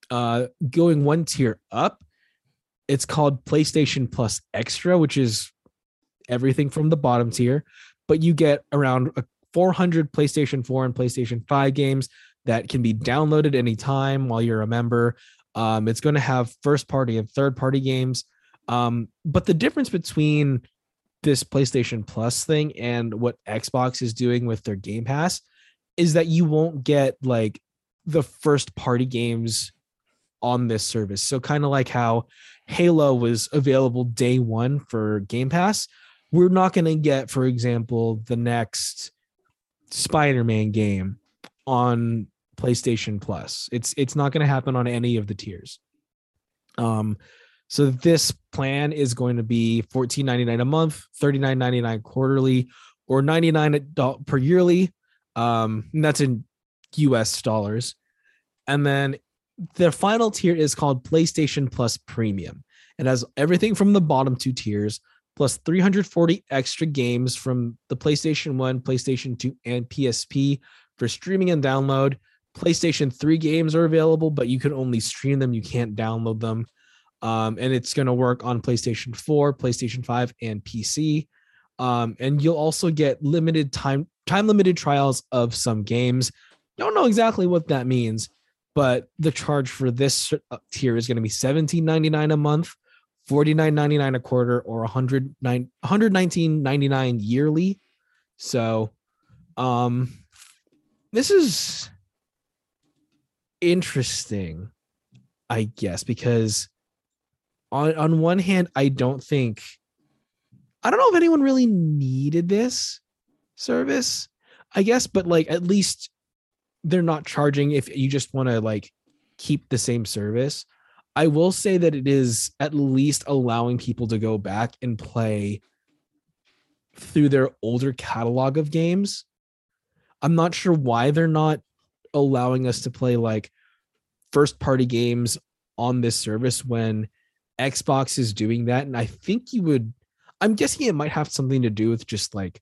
Uh, going one tier up, it's called PlayStation Plus Extra, which is everything from the bottom tier, but you get around 400 PlayStation 4 and PlayStation 5 games that can be downloaded anytime while you're a member. Um, it's going to have first party and third party games. Um, but the difference between this PlayStation Plus thing and what Xbox is doing with their Game Pass is that you won't get like the first party games on this service. So, kind of like how Halo was available day one for Game Pass, we're not going to get, for example, the next Spider Man game on PlayStation Plus. It's it's not going to happen on any of the tiers. Um, so this plan is going to be $14.99 a month, $39.99 quarterly, or 99 per yearly. Um, that's in US dollars. And then the final tier is called PlayStation Plus Premium. It has everything from the bottom two tiers, plus 340 extra games from the PlayStation 1, PlayStation 2, and PSP for streaming and download. PlayStation 3 games are available, but you can only stream them, you can't download them. Um, and it's going to work on PlayStation 4, PlayStation 5, and PC. Um, and you'll also get limited time time limited trials of some games. Don't know exactly what that means, but the charge for this uh, tier is going to be $17.99 a month, $49.99 a quarter, or $119.99 yearly. So, um, this is interesting, I guess, because on on one hand, I don't think I don't know if anyone really needed this service, I guess, but like at least they're not charging if you just want to like keep the same service. I will say that it is at least allowing people to go back and play through their older catalog of games. I'm not sure why they're not allowing us to play like first party games on this service when Xbox is doing that. And I think you would, I'm guessing it might have something to do with just like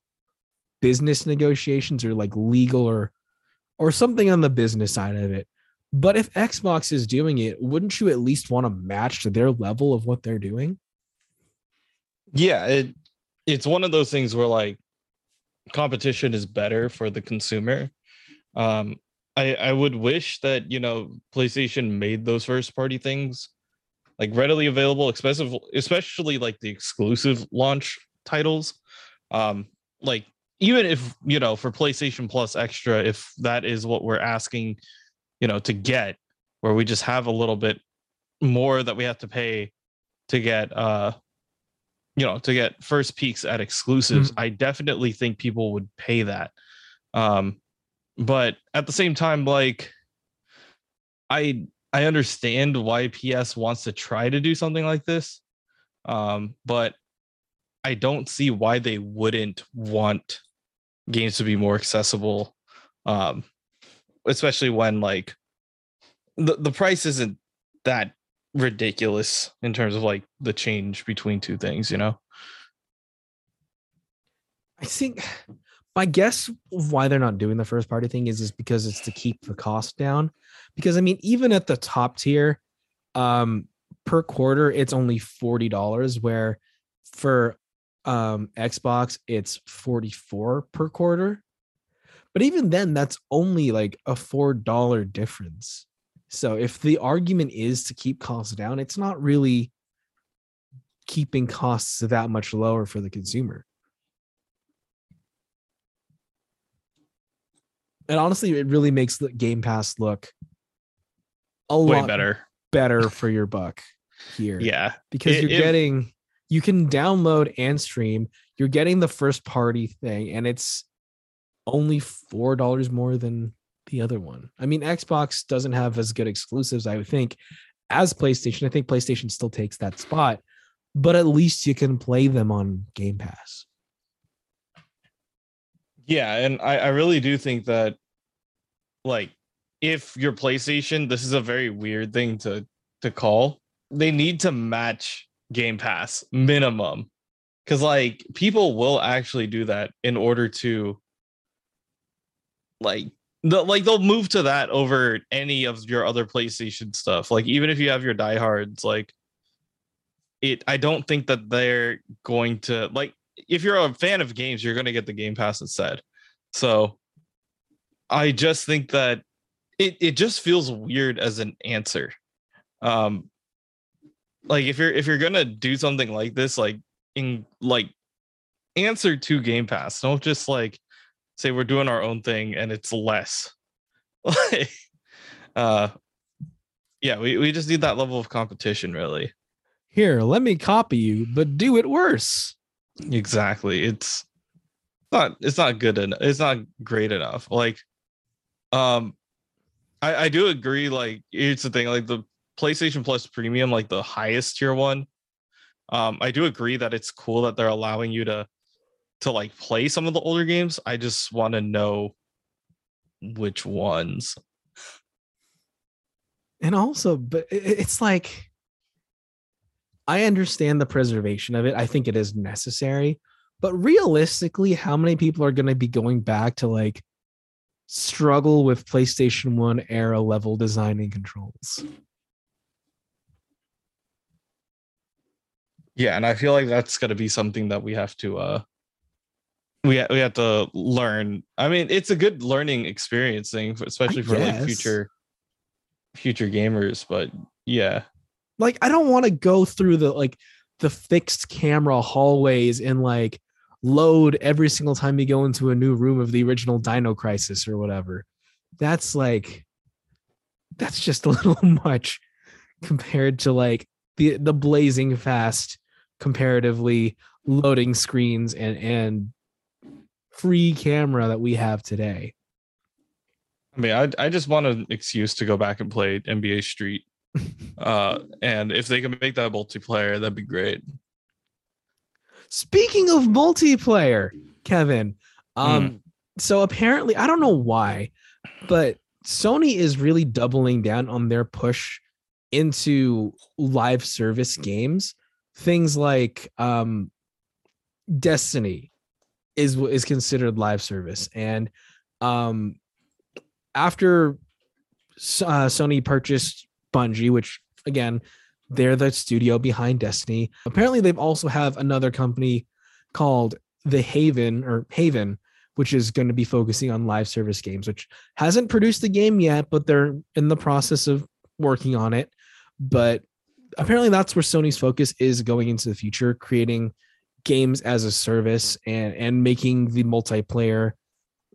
business negotiations or like legal or or something on the business side of it. But if Xbox is doing it, wouldn't you at least want to match to their level of what they're doing? Yeah, it it's one of those things where like competition is better for the consumer. Um I I would wish that, you know, PlayStation made those first party things like readily available, especially especially like the exclusive launch titles. Um like even if, you know, for PlayStation Plus extra if that is what we're asking, you know, to get where we just have a little bit more that we have to pay to get uh you know to get first peaks at exclusives Mhm. i definitely think people would pay that um but at the same time like i i understand why ps wants to try to do something like this um but i don't see why they wouldn't want games to be more accessible um especially when like the, the price isn't that ridiculous in terms of like the change between two things you know I think my guess why they're not doing the first party thing is is because it's to keep the cost down. Because I mean, even at the top tier, um, per quarter, it's only forty dollars. Where for um Xbox it's 44 per quarter. But even then that's only like a $4 difference. So if the argument is to keep costs down, it's not really keeping costs that much lower for the consumer. And honestly, it really makes the Game Pass look a Way lot better. better for your buck here. Yeah. because It- you're it- getting you can download and stream. You're getting the first party thing, and it's only four dollars more than the other one. I mean, Xbox doesn't have as good exclusives, I would think, as PlayStation. I think PlayStation still takes that spot, but at least you can play them on Game Pass. Yeah, and I, I really do think that like if your PlayStation, this is a very weird thing to to call. They need to match Game Pass minimum. Cause like people will actually do that in order to like the, like they'll move to that over any of your other PlayStation stuff. Like even if you have your diehards, like it I don't think that they're going to like if you're a fan of games, you're going to get the Game Pass instead. So I just think that it it just feels weird as an answer. Um like if you're if you're to do something like this like in like answer to Game Pass. Don't just like say we're doing our own thing and it's less. Like uh yeah, we, we just need that level of competition really. Here, let me copy you, but do it worse. Exactly. It's not it's not good enough. It's not great enough. Like um I I do agree like it's the thing like the PlayStation Plus Premium like the highest tier one um I do agree that it's cool that they're allowing you to to like play some of the older games. I just want to know which ones. and also but it's like i understand the preservation of it i think it is necessary but realistically how many people are going to be going back to like struggle with playstation 1 era level design and controls Yeah, and I feel like that's going to be something that we have to uh we we have to learn. I mean, it's a good learning experience thing, especially for like future future gamers, but yeah. like i don't want to go through the like the fixed camera hallways and like load every single time you go into a new room of the original dino crisis or whatever that's like that's just a little much compared to like the the blazing fast comparatively loading screens and and free camera that we have today I mean, I I just want an excuse to go back and play NBA Street. uh and if they can make that multiplayer, that'd be great. Speaking of multiplayer, Kevin, um, so apparently I don't know why, but Sony is really doubling down on their push into live service games. Things like um, Destiny is is considered live service, and um, after uh, Sony purchased Bungie, which again they're the studio behind Destiny. Apparently, they've also have another company called The Haven or Haven, which is going to be focusing on live service games, which hasn't produced the game yet, but they're in the process of working on it. But apparently, that's where Sony's focus is going into the future, creating games as a service and and making the multiplayer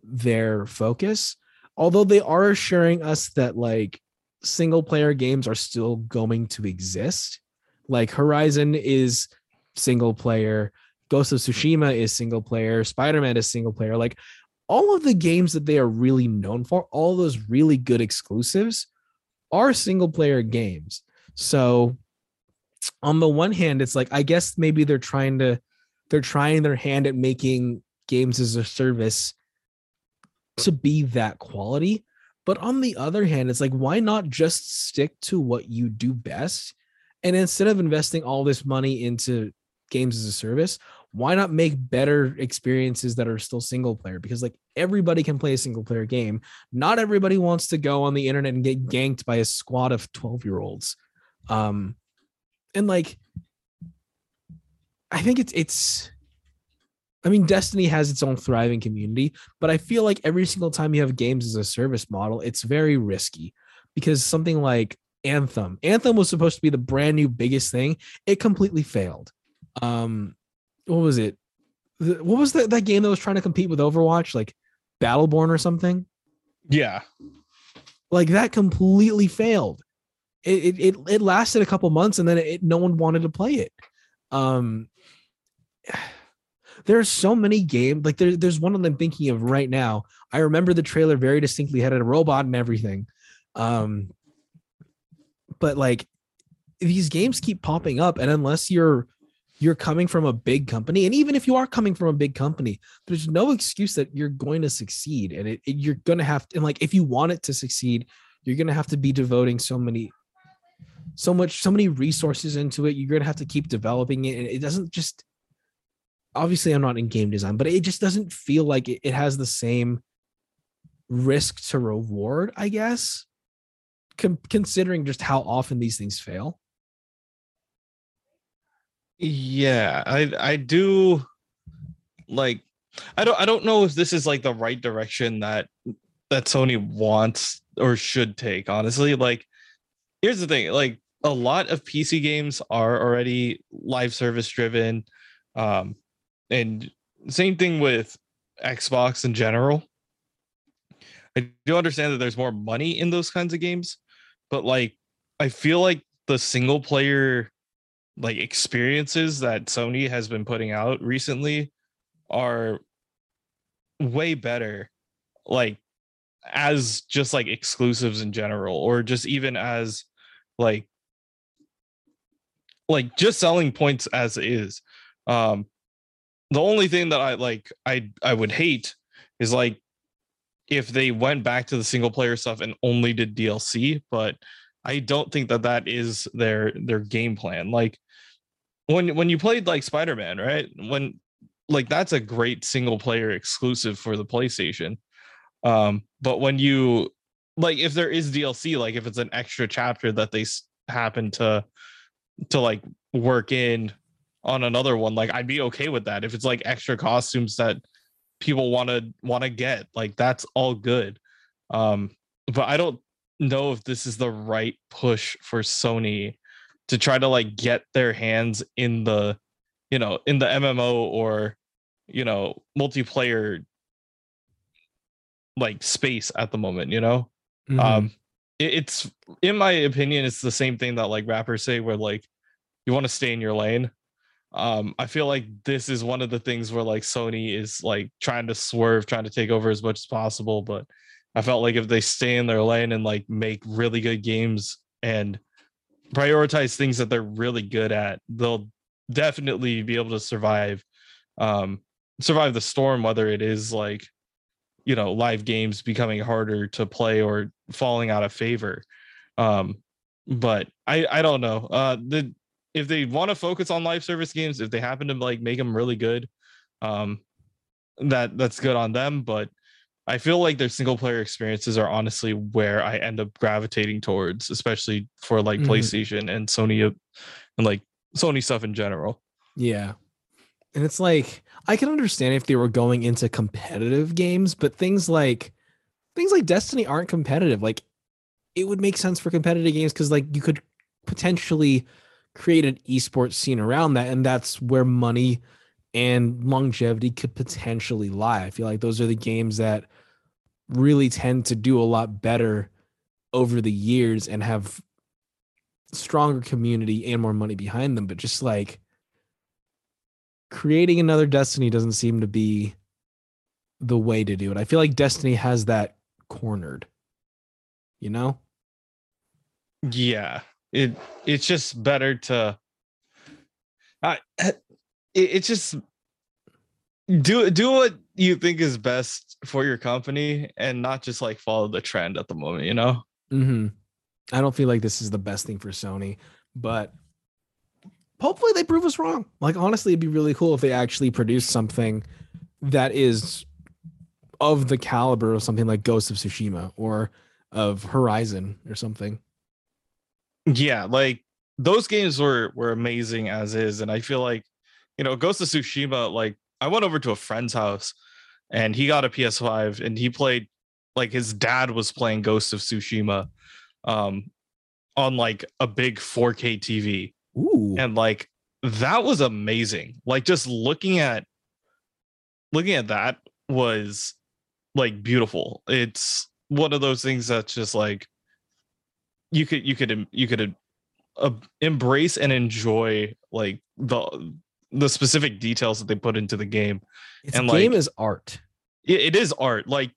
their focus. Although they are assuring us that like single player games are still going to exist. Like Horizon is single player, Ghost of Tsushima is single player, Spider-Man is single player. Like all of the games that they are really known for, all those really good exclusives are single player games. So on the one hand, it's like I guess maybe they're trying to they're trying their hand at making games as a service to be that quality. But on the other hand, it's like, why not just stick to what you do best? And instead of investing all this money into games as a service, why not make better experiences that are still single player? Because like everybody can play a single player game. Not everybody wants to go on the internet and get ganked by a squad of 12 year olds. Um, and like, I think it's, it's, I mean, Destiny has its own thriving community, but I feel like every single time you have games as a service model, it's very risky because something like Anthem, Anthem was supposed to be the brand new biggest thing. It completely failed. Um, what was it? What was that, that game that was trying to compete with Overwatch, like Battleborn or something? Yeah. Like that completely failed. It, it, it, it lasted a couple months and then it, no one wanted to play it. Um, there are so many games like there, there's one I'm thinking of right now. I remember the trailer very distinctly had a robot and everything. Um, but like these games keep popping up, and unless you're you're coming from a big company, and even if you are coming from a big company, there's no excuse that you're going to succeed, and it, it you're gonna have to, and like if you want it to succeed, you're gonna have to be devoting so many so much so many resources into it you're going to have to keep developing it and it doesn't just obviously I'm not in game design, but it just doesn't feel like it, it has the same risk to reward, I guess, considering just how often these things fail. Yeah, I I do like I don't I don't know if this is like the right direction that that Sony wants or should take, honestly. Like here's the thing, like a lot of PC games are already live service driven. Um and same thing with Xbox in general. I do understand that there's more money in those kinds of games, but like I feel like the single player like experiences that Sony has been putting out recently are way better like as just like exclusives in general or just even as like like just selling points as is um the only thing that I like I I would hate is like if they went back to the single player stuff and only did DLC, but I don't think that that is their their game plan. Like when when you played like Spider-Man, right? When like that's a great single player exclusive for the PlayStation. Um but when you like if there is DLC, like if it's an extra chapter that they happen to to like work in on another one, like I'd be okay with that. If it's like extra costumes that people want to want to get, like that's all good. Um, but I don't know if this is the right push for Sony to try to like get their hands in the, you know, in the MMO or, you know, multiplayer like space at the moment, you know? Mm-hmm. Um it's in my opinion, it's the same thing that like rappers say where like you want to stay in your lane um i feel like this is one of the things where like sony is like trying to swerve trying to take over as much as possible but i felt like if they stay in their lane and like make really good games and prioritize things that they're really good at they'll definitely be able to survive um survive the storm whether it is like you know live games becoming harder to play or falling out of favor. Um but i i don't know. Uh the if they want to focus on live service games, if they happen to like make them really good, um, that that's good on them. But I feel like their single player experiences are honestly where I end up gravitating towards, especially for like mm-hmm. PlayStation and Sony uh, and like Sony stuff in general. Yeah. And it's like I can understand if they were going into competitive games, but things like things like Destiny aren't competitive. Like it would make sense for competitive games because like you could potentially create an esports scene around that. And that's where money and longevity could potentially lie. I feel like those are the games that really tend to do a lot better over the years and have stronger community and more money behind them. But just like creating another Destiny doesn't seem to be the way to do it. I feel like Destiny has that cornered, you know? Yeah it it's just better to uh, it, it's just do do what you think is best for your company and not just like follow the trend at the moment you know? Mm-hmm. i don't feel like this is the best thing for sony but hopefully they prove us wrong. Like honestly it'd be really cool if they actually produce something that is of the caliber of something like ghost of tsushima or of horizon or something yeah, like those games were were amazing as is, and I feel like you know Ghost of Tsushima, like I went over to a friend's house and he got a PS5 and he played like his dad was playing Ghost of Tsushima um on like a big 4K TV. Ooh. And like that was amazing. Like just looking at looking at that was like beautiful. It's one of those things that's just like you could you could you could uh, embrace and enjoy like the the specific details that they put into the game. It's and, game like- is art. It, it is art. Like,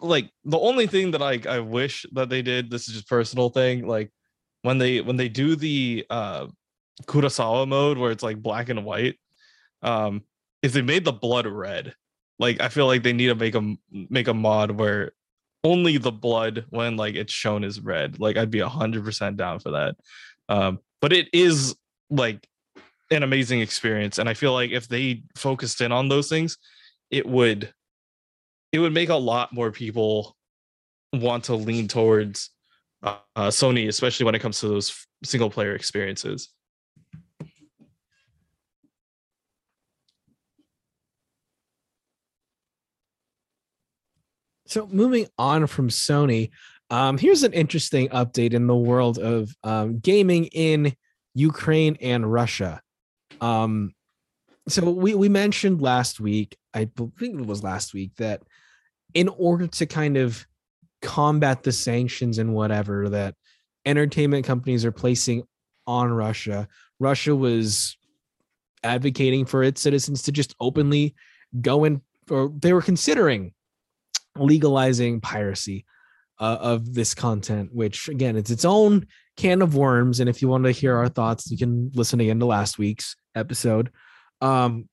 like the only thing that I I wish that they did. This is just personal thing. Like when they when they do the uh Kurosawa mode where it's like black and white. Um, if they made the blood red, like I feel like they need to make a make a mod where only the blood when like it's shown is red. Like I'd be hundred percent down for that. Um, but it is like an amazing experience, and I feel like if they focused in on those things, it would it would make a lot more people want to lean towards uh, Sony, especially when it comes to those single player experiences. So moving on from Sony, um, here's an interesting update in the world of um, gaming in Ukraine and Russia. Um, so we we mentioned last week, I believe it was last week, that in order to kind of combat the sanctions and whatever that entertainment companies are placing on Russia, Russia was advocating for its citizens to just openly go in, or they were considering legalizing piracy uh, of this content, which again, it's its own can of worms. And if you want to hear our thoughts, you can listen again to last week's episode. Um,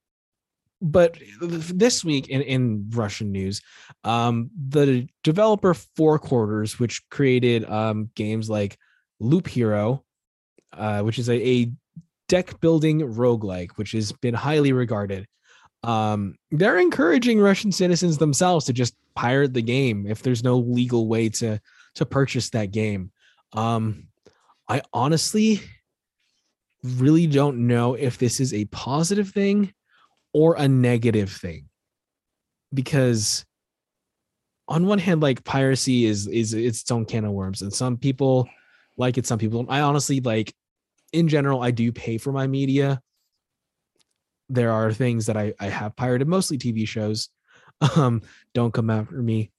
but this week in, in Russian news, um, the developer Four Quarters, which created um, games like Loop Hero, uh, which is a, a deck building roguelike, which has been highly regarded um, they're encouraging Russian citizens themselves to just pirate the game if there's no legal way to to purchase that game. Um, I honestly really don't know if this is a positive thing or a negative thing because on one hand like piracy is is its own can of worms and some people like it some people i honestly like in general i do pay for my media there are things that I, I have pirated, mostly TV shows. Um, don't come after me,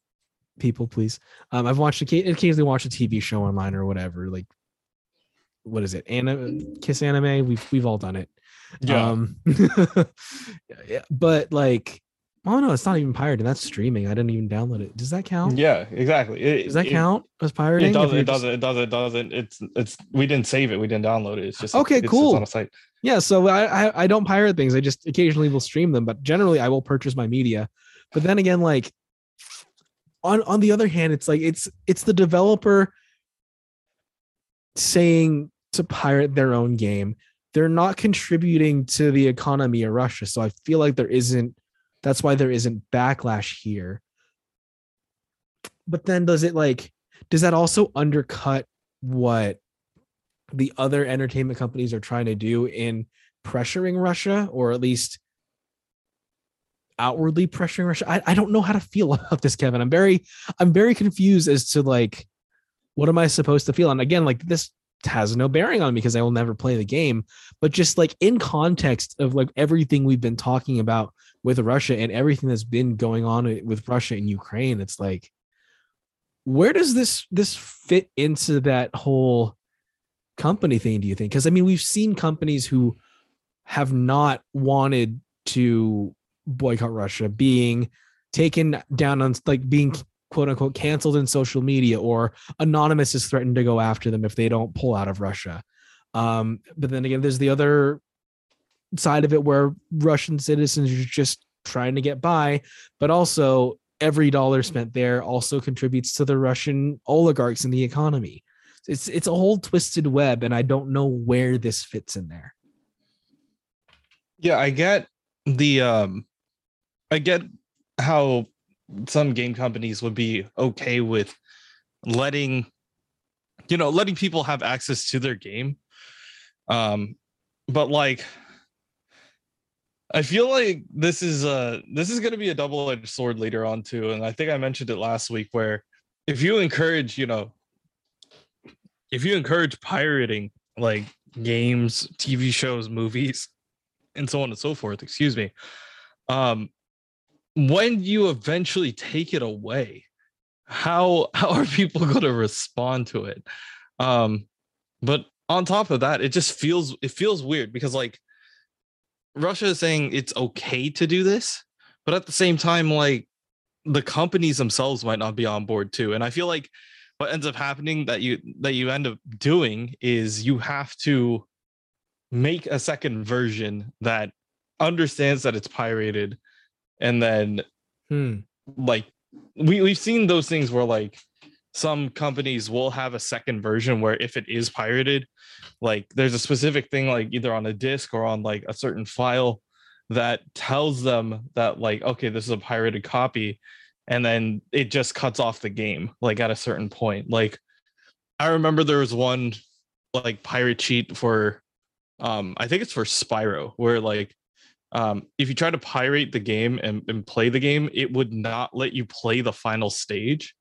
people, please. Um, I've watched occasionally watch a TV show online or whatever. Like, what is it? Anime, kiss anime. We've we've all done it. Um, yeah, but like, oh no, it's not even pirated. That's streaming. I didn't even download it. Does that count? Yeah, exactly. It, Does that it, count as pirating? It doesn't. It doesn't. It doesn't. It doesn't. It's it's. We didn't save it. We didn't download it. It's just Okay, it's just cool. on a site. Yeah, so I, I I don't pirate things. I just occasionally will stream them, but generally I will purchase my media. But then again, like on on the other hand, it's like it's it's the developer saying to pirate their own game. They're not contributing to the economy of Russia, so I feel like there isn't. That's why there isn't backlash here. But then does it like does that also undercut what the other entertainment companies are trying to do in pressuring Russia, or at least outwardly pressuring Russia. I, I don't know how to feel about this, Kevin. I'm very I'm very confused as to like what am I supposed to feel? And again, like this has no bearing on me because I will never play the game. But just like in context of like everything we've been talking about with Russia and everything that's been going on with Russia and Ukraine, it's like where does this this fit into that whole company thing do you think? Because i mean we've seen companies who have not wanted to boycott russia being taken down on like being quote unquote canceled in social media or anonymous is threatened to go after them if they don't pull out of russia. Um but then again there's the other side of it where russian citizens are just trying to get by but also every dollar spent there also contributes to the russian oligarchs in the economy it's it's a whole twisted web and i don't know where this fits in there Yeah, I get the um I get how some game companies would be okay with letting you know, letting people have access to their game. Um but like I feel like this is uh this is going to be a double-edged sword later on too and I think I mentioned it last week where if you encourage, you know, if you encourage pirating like games, TV shows, movies and so on and so forth, excuse me. Um when you eventually take it away, how how are people going to respond to it? Um but on top of that, it just feels it feels weird because like Russia is saying it's okay to do this, but at the same time, like the companies themselves might not be on board too. And I feel like what ends up happening that you that you end up doing is you have to make a second version that understands that it's pirated and then Hmm. like we, we've seen those things where like some companies will have a second version where if it is pirated like there's a specific thing like either on a disk or on like a certain file that tells them that like okay this is a pirated copy and then it just cuts off the game like at a certain point. Like i remember there was one like pirate cheat for um i think it's for spyro where like um if you try to pirate the game and, and play the game it would not let you play the final stage.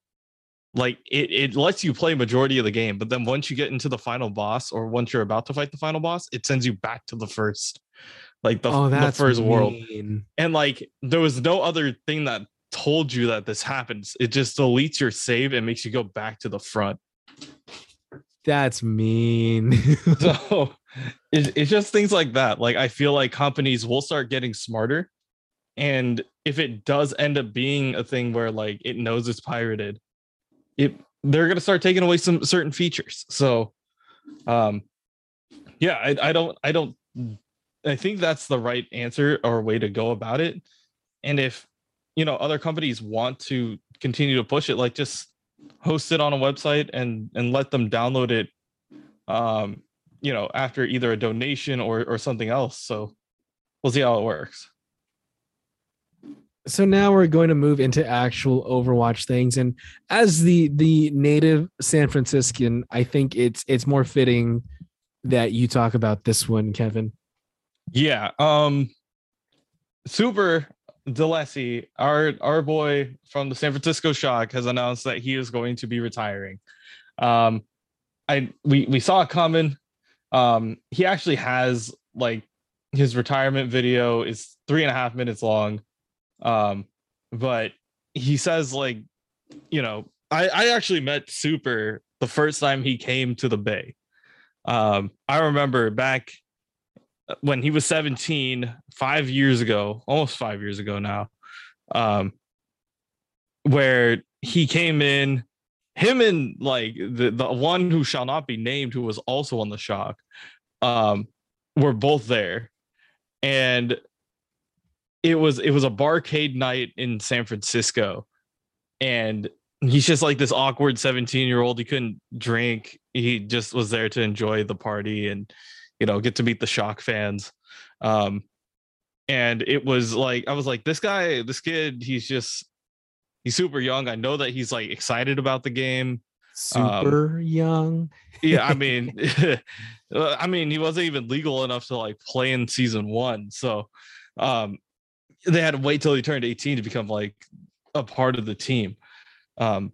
Like it, it lets you play majority of the game but then once you get into the final boss or once you're about to fight the final boss it sends you back to the first like the, oh, the first world. and like there was no other thing that told you that this happens it just deletes your save and makes you go back to the front. That's mean. so it, it's just things like that. Like i feel like companies will start getting smarter and if it does end up being a thing where like it knows it's pirated it they're to start taking away some certain features. So um yeah I, I don't i don't i think that's the right answer or way to go about it. And if you know other companies want to continue to push it like just host it on a website and and let them download it um you know after either a donation or or something else. So we'll see how it works. So now we're going to move into actual overwatch things. And as the the native san franciscan i think it's it's more fitting that you talk about this one kevin. Yeah um super DeLisi, our our boy from the San Francisco Shock, has announced that he is going to be retiring. Um, I we we saw it coming. Um, he actually has like his retirement video is three and a half minutes long. Um, but he says like, you know, I I actually met Super the first time he came to the Bay. Um, I remember back when he was 17 five years ago almost five years ago now um where he came in him and like the the one who shall not be named who was also on the shock um were both there. And it was it was a barcade night in san francisco. And he's just like this awkward 17 year old he couldn't drink. He just was there to enjoy the party. And you know get to meet the shock fans. Um and it was like i was like this guy this kid he's just he's super young. I know that he's like excited about the game. Super um, young. yeah i mean i mean he wasn't even legal enough to like play in season one. So um they had to wait till he turned 18 to become like a part of the team. Um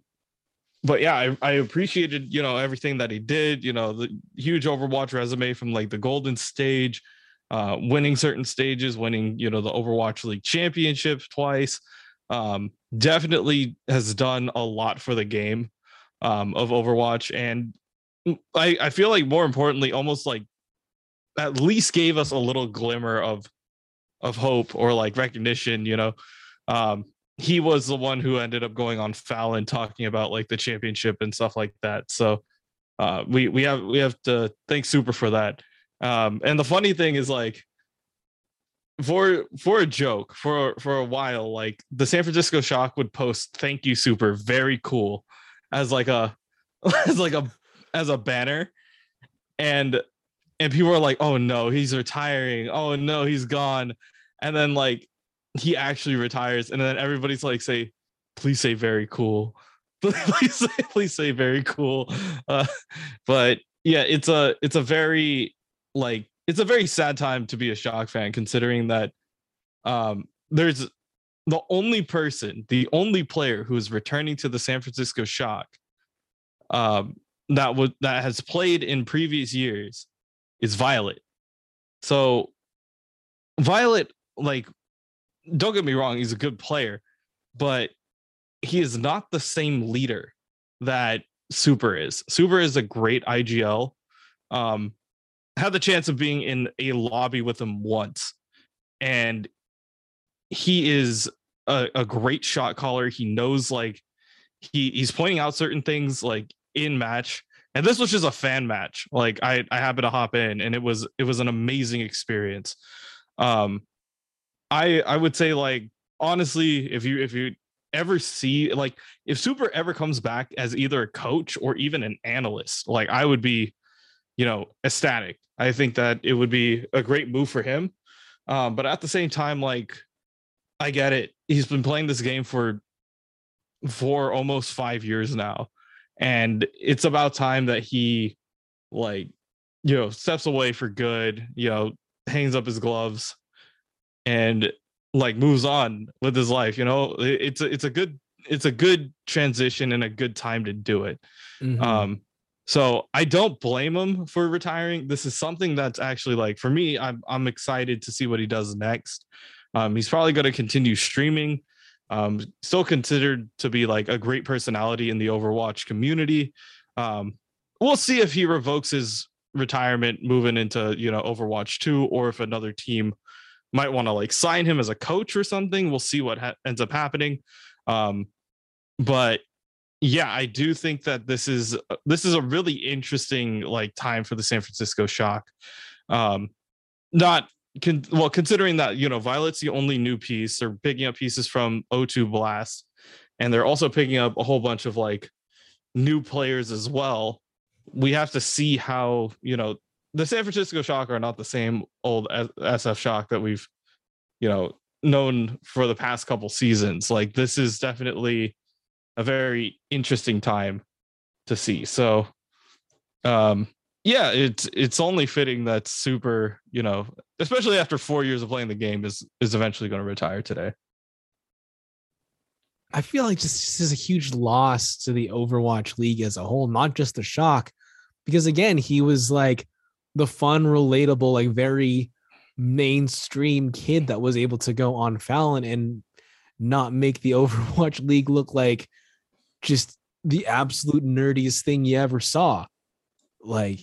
but yeah, I, I appreciated you know everything that he did. You know the huge Overwatch resume from like the golden stage, uh, winning certain stages, winning you know the Overwatch League championship twice. Um, definitely has done a lot for the game um, of Overwatch, and I I feel like more importantly, almost like at least gave us a little glimmer of of hope or like recognition. You know, um, he was the one who ended up going on Fallon talking about like the championship and stuff like that. So uh, we we have we have to thank Super for that. Um, and the funny thing is like for for a joke for for a while like the San Francisco Shock would post thank you Super very cool as like a as like a as a banner and and people are like oh no he's retiring oh no he's gone and then like he actually retires, and then everybody's like, "Say, please say very cool." please, say, please say very cool. Uh, but yeah, it's a it's a very like it's a very sad time to be a shock fan, considering that Um, there's the only person, the only player who is returning to the San Francisco Shock um, that would that has played in previous years is Violet. So Violet, like, don't get me wrong, he's a good player, but he is not the same leader that Super is. Super is a great IGL. Um, had the chance of being in a lobby with him once, and he is a, a great shot caller. He knows like he he's pointing out certain things like in match. And this was just a fan match. Like I I happened to hop in and it was it was an amazing experience. Um I I would say like honestly if you if you ever see like if Super ever comes back as either a coach or even an analyst, like I would be, you know, ecstatic. I think that it would be a great move for him. Um, but at the same time, like I get it. He's been playing this game for for almost five years now. And it's about time that he like, you know, steps away for good, you know, hangs up his gloves and like moves on with his life. You know, it's a, it's a good it's a good transition and a good time to do it. Mm-hmm. Um, so I don't blame him for retiring. This is something that's actually like for me, I'm I'm excited to see what he does next. Um, he's probably going to continue streaming. Um, still considered to be like a great personality in the Overwatch community. Um, we'll see if he revokes his retirement moving into you know Overwatch 2 or if another team might want to like sign him as a coach or something. We'll see what ha- ends up happening. Um, but yeah, I do think that this is this is a really interesting like time for the San Francisco Shock. Um, not con- well, considering that you know Violet's the only new piece, they're picking up pieces from O2 Blast, and they're also picking up a whole bunch of like new players as well. We have to see how you know the San Francisco Shock are not the same old SF Shock that we've you know known for the past couple seasons. Like this is definitely a very interesting time to see. So um yeah, it's it's only fitting that Super, you know, especially after four years of playing the game, is is eventually going to retire today. I feel like this, this is a huge loss to the Overwatch League as a whole, not just the shock, because again, he was like the fun, relatable, like very mainstream kid that was able to go on Fallon and not make the Overwatch League look like just the absolute nerdiest thing you ever saw. Like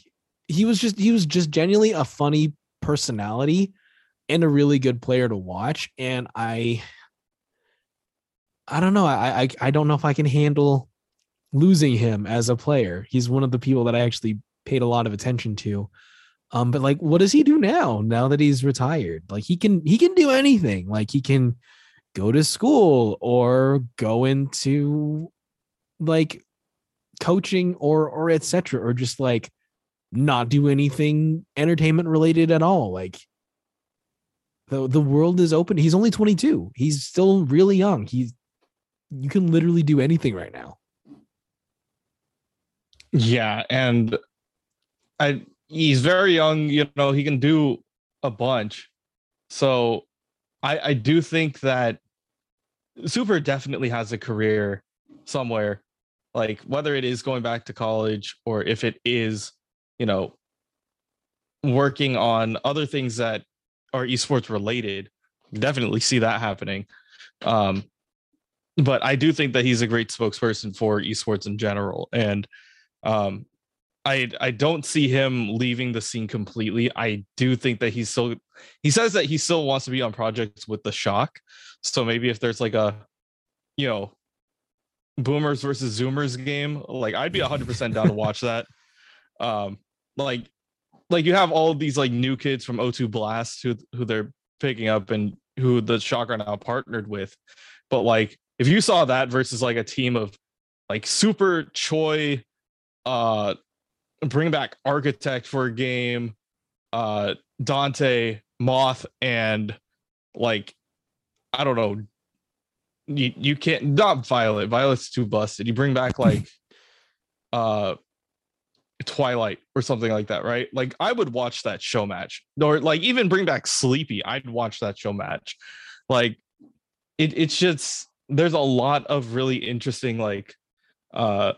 he was just he was just genuinely a funny personality and a really good player to watch. And I I don't know. I I, I don't know if I can handle losing him as a player. He's one of the people that I actually paid a lot of attention to. Um, but like, what does he do now? Now that he's retired, like he can he can do anything. Like he can go to school or go into like coaching or or etc. or just like not do anything entertainment related at all. Like the the world is open. He's only 22. He's still really young. He's you can literally do anything right now. Yeah, and I he's very young, you know, he can do a bunch. So I I do think that Super definitely has a career somewhere. Like whether it is going back to college or if it is you know, working on other things that are esports related. Definitely see that happening. Um, but I do think that he's a great spokesperson for esports in general. And um, I I don't see him leaving the scene completely. I do think that he's still he says that he still wants to be on projects with the shock. So maybe if there's like a you know boomers versus zoomers game, like I'd be 100% down to watch that. Um like like you have all these like new kids from O2 Blast who who they're picking up and who the Shock are now partnered with. But like if you saw that versus like a team of like super Choi, uh bring back Architect for a game, uh Dante, Moth, and like I don't know. You you can't not Violet. Violet's too busted. You bring back like uh Twilight or something like that, right? Like I would watch that show match, or like even bring back Sleepy. I'd watch that show match. like it, it's just there's a lot of really interesting like uh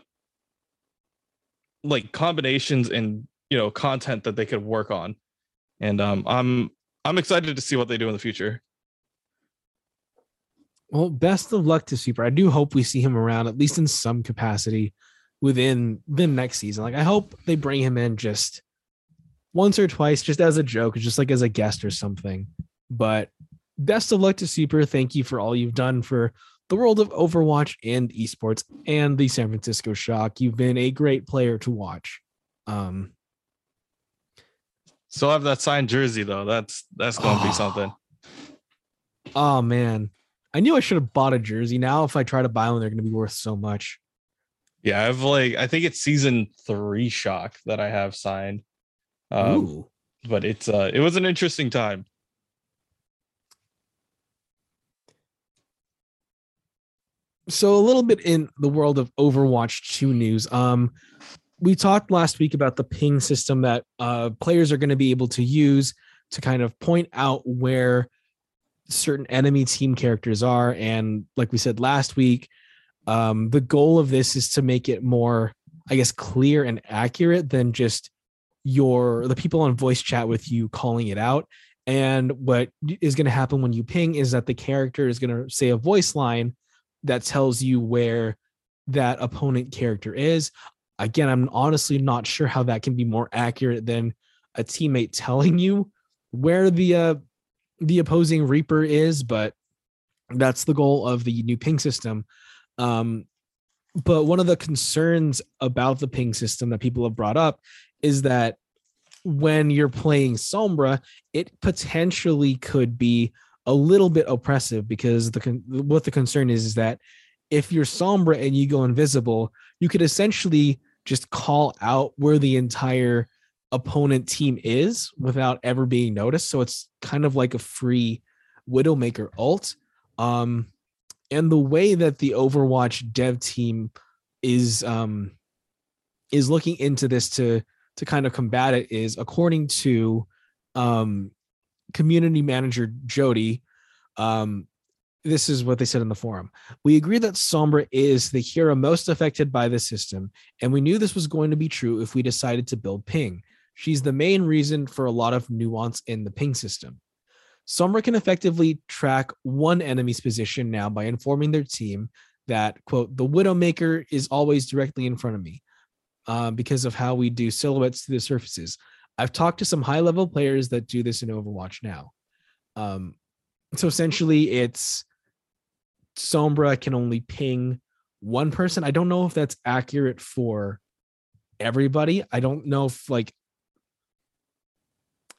like combinations and you know content that they could work on. And um i'm i'm excited to see what they do in the future. Well best of luck to super. I do hope we see him around at least in some capacity within the next season. Like i hope they bring him in just once or twice just as a joke just like as a guest or something. But best of luck to super. Thank you for all you've done for the world of Overwatch and esports and the San Francisco Shock. You've been a great player to watch. Um, Still have that signed jersey though. That's that's gonna oh, be something. Oh man, I knew I should have bought a jersey. Now, if I try to buy one, they're gonna be worth so much. Yeah, I've like I think it's season three shock that I have signed. Um, Ooh. but it's uh it was an interesting time. So a little bit in the world of Overwatch 2 news. Um, we talked last week about the ping system that uh, players are going to be able to use to kind of point out where certain enemy team characters are. And like we said last week, um, the goal of this is to make it more, I guess, clear and accurate than just your the people on voice chat with you calling it out. And what is going to happen when you ping is that the character is going to say a voice line that tells you where that opponent character is. Again, I'm honestly not sure how that can be more accurate than a teammate telling you where the uh, the opposing Reaper is, but that's the goal of the new ping system. Um, but one of the concerns about the ping system that people have brought up is that when you're playing Sombra, it potentially could be a little bit oppressive because the what the concern is is that if you're Sombra and you go invisible, you could essentially just call out where the entire opponent team is without ever being noticed. So it's kind of like a free Widowmaker ult. Um, and the way that the Overwatch dev team is um, is looking into this to to kind of combat it is according to um, community manager Jody, um, this is what they said in the forum. We agree that Sombra is the hero most affected by the system, and we knew this was going to be true if we decided to build Ping. She's the main reason for a lot of nuance in the Ping system. Sombra can effectively track one enemy's position now by informing their team that, quote, the Widowmaker is always directly in front of me uh, because of how we do silhouettes to the surfaces. I've talked to some high level players that do this in Overwatch now. Um, so essentially, it's Sombra can only ping one person. I don't know if that's accurate for everybody. I don't know if like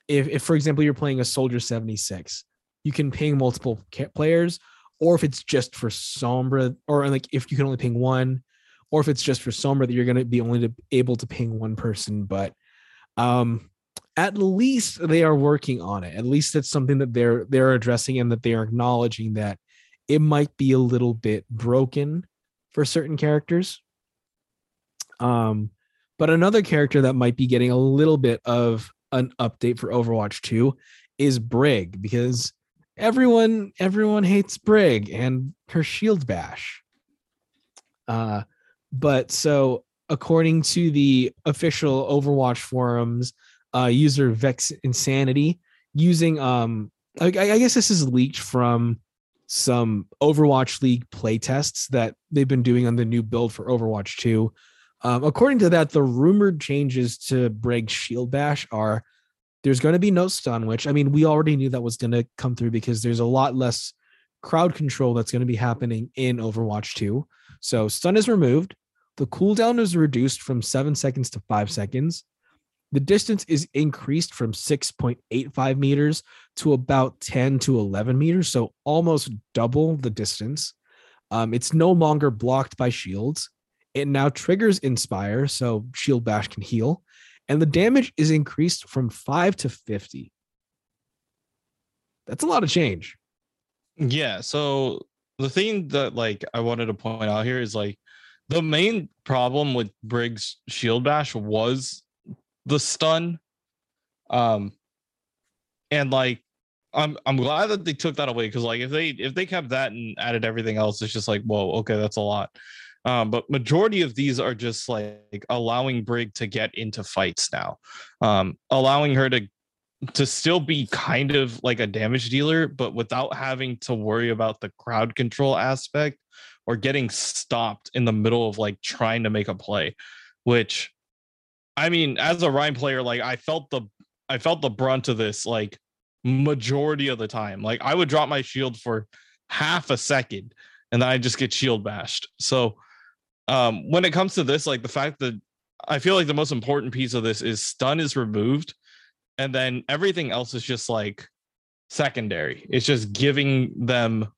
if, if for example you're playing a soldier 76 you can ping multiple players or if it's just for sombra or like if you can only ping one or if it's just for sombra that you're going to be only able to ping one person but um, at least they are working on it. At least it's something that they're they're addressing and that they are acknowledging that it might be a little bit broken for certain characters. Um, but another character that might be getting a little bit of an update for Overwatch 2 is Brig because everyone everyone hates Brig and her shield bash. Uh, but so according to the official Overwatch forums, uh, user Vex Insanity using um, I, I guess this is leaked from some Overwatch League playtests that they've been doing on the new build for Overwatch 2. Um, according to that, the rumored changes to Brig's Shield Bash are there's going to be no stun, which I mean, we already knew that was going to come through because there's a lot less crowd control that's going to be happening in Overwatch 2. So stun is removed. The cooldown is reduced from seven seconds to five seconds. The distance is increased from 6.85 meters to about 10 to 11 meters, so almost double the distance. Um, it's no longer blocked by shields. It now triggers Inspire, so Shield Bash can heal, and the damage is increased from 5 to 50. That's a lot of change. Yeah, so the thing that like I wanted to point out here is like the main problem with Brig's Shield Bash was the stun. Um, and like I'm I'm glad that they took that away because like if they if they kept that and added everything else, it's just like whoa, okay, that's a lot. Um, but majority of these are just like allowing Brig to get into fights now, um, allowing her to to still be kind of like a damage dealer, but without having to worry about the crowd control aspect or getting stopped in the middle of like trying to make a play, which I mean, as a Rein player, like I felt the I felt the brunt of this like majority of the time. Like I would drop my shield for half a second and then I just get shield bashed. So um when it comes to this, like the fact that I feel like the most important piece of this is stun is removed and then everything else is just like secondary. It's just giving them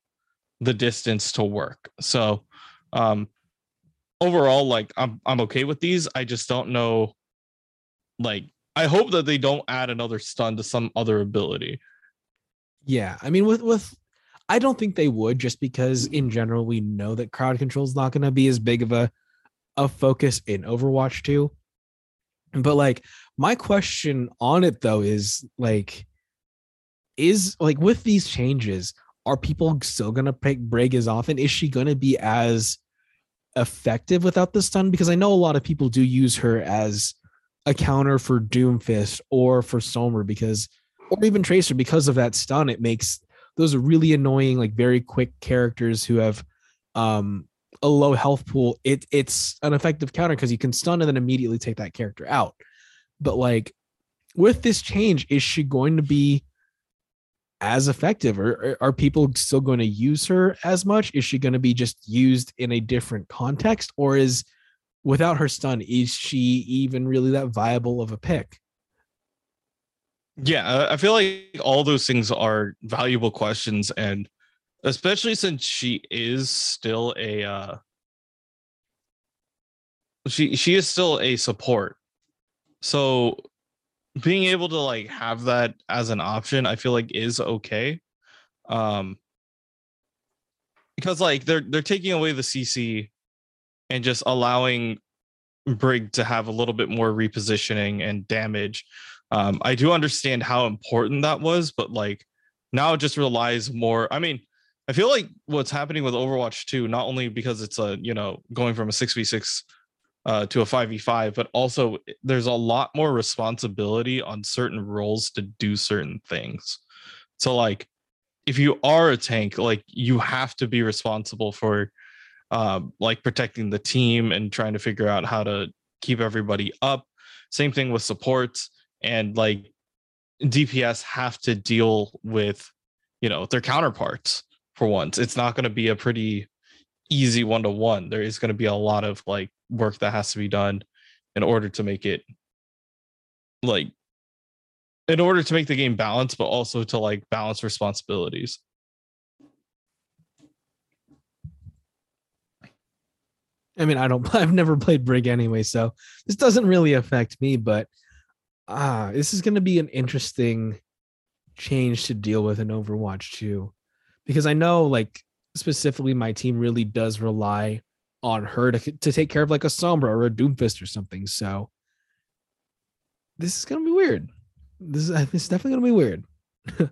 the distance to work. So um overall like I'm I'm okay with these. I just don't know like I hope that they don't add another stun to some other ability. Yeah, I mean with with I don't think they would just because in general we know that crowd control is not going to be as big of a a focus in Overwatch 2. But like my question on it though is like is like with these changes are people still going to pick Brig as often? Is she going to be as effective without the stun because I know a lot of people do use her as a counter for Doomfist or for Somer because, or even Tracer because of that stun. It makes those really annoying, like very quick characters who have um, a low health pool. It it's an effective counter because you can stun and then immediately take that character out. But like with this change, is she going to be as effective or are people still going to use her as much is she going to be just used in a different context or is without her stun, is she even really that viable of a pick? Yeah, I feel like all those things are valuable questions, and especially since she is still a uh, she she is still a support. So being able to like have that as an option, I feel like is okay. Um because like they're they're taking away the CC and just allowing Brig to have a little bit more repositioning and damage. Um, I do understand how important that was, but like now it just relies more. I mean, I feel like what's happening with Overwatch 2, not only because it's a, you know, going from a 6v6 uh, to a 5v5, but also there's a lot more responsibility on certain roles to do certain things. So, like, if you are a tank, like, you have to be responsible for um, like protecting the team and trying to figure out how to keep everybody up. Same thing with supports and like DPS have to deal with, you know, their counterparts for once. It's not going to be a pretty easy one to one. There is going to be a lot of like work that has to be done in order to make it like in order to make the game balance, but also to like balance responsibilities. I mean, I don't. I've never played Brig anyway, so this doesn't really affect me. But ah, this is going to be an interesting change to deal with in Overwatch 2, because I know, like specifically, my team really does rely on her to to take care of like a Sombra or a Doomfist or something. So this is to be weird. This is it's definitely going to be weird.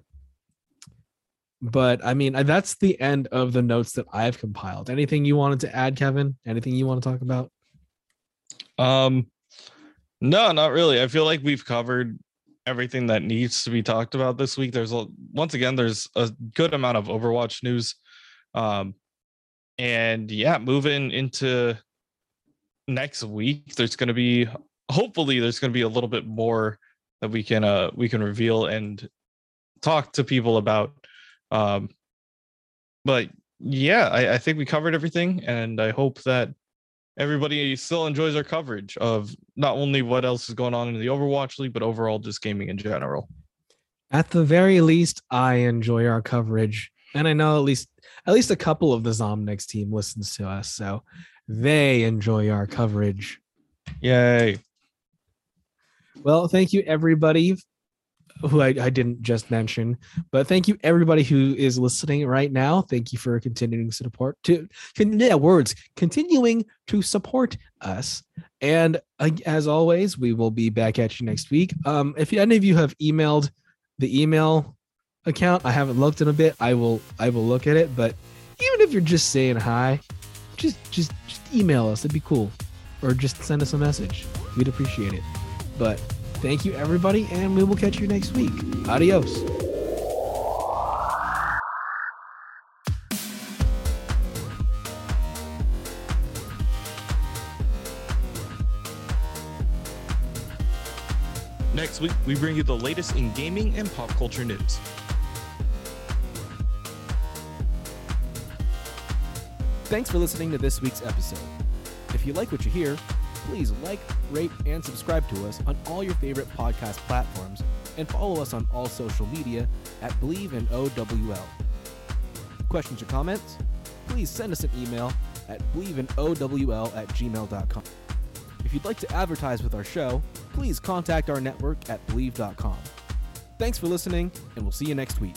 but I mean, that's the end of the notes that I've compiled. Anything you wanted to add, Kevin? Anything you want to talk about? Um, no, not really. I feel like we've covered everything that needs to be talked about this week. There's a once again, there's a good amount of Overwatch news. Um, and yeah, moving into next week, there's going to be hopefully there's going to be a little bit more that we can uh we can reveal and talk to people about um, but yeah, I, I think we covered everything, and I hope that everybody still enjoys our coverage of not only what else is going on in the Overwatch League, but overall just gaming in general. At the very least, I enjoy our coverage, and I know at least at least a couple of the Zomnix team listens to us, so they enjoy our coverage. Yay! Well, thank you everybody who I, I, didn't just mention. But thank you everybody who is listening right now. Thank you for continuing to support to yeah words continuing to support us. And uh, as always, we will be back at you next week. Um, if any of you have emailed the email account. I haven't looked in a bit. I will I will look at it, but even if you're just saying hi, just just just email us. It'd be cool. Or just send us a message. We'd appreciate it. But thank you everybody and we will catch you next week. Adios. Next week, we bring you the latest in gaming and pop culture news. Thanks for listening to this week's episode. If you like what you hear, please like, rate, and subscribe to us on all your favorite podcast platforms and follow us on all social media at Bleav in OWL. Questions or comments? Please send us an email at bleavinowl at gmail.com. If you'd like to advertise with our show, please contact our network at bleav.com. Thanks for listening, and we'll see you next week.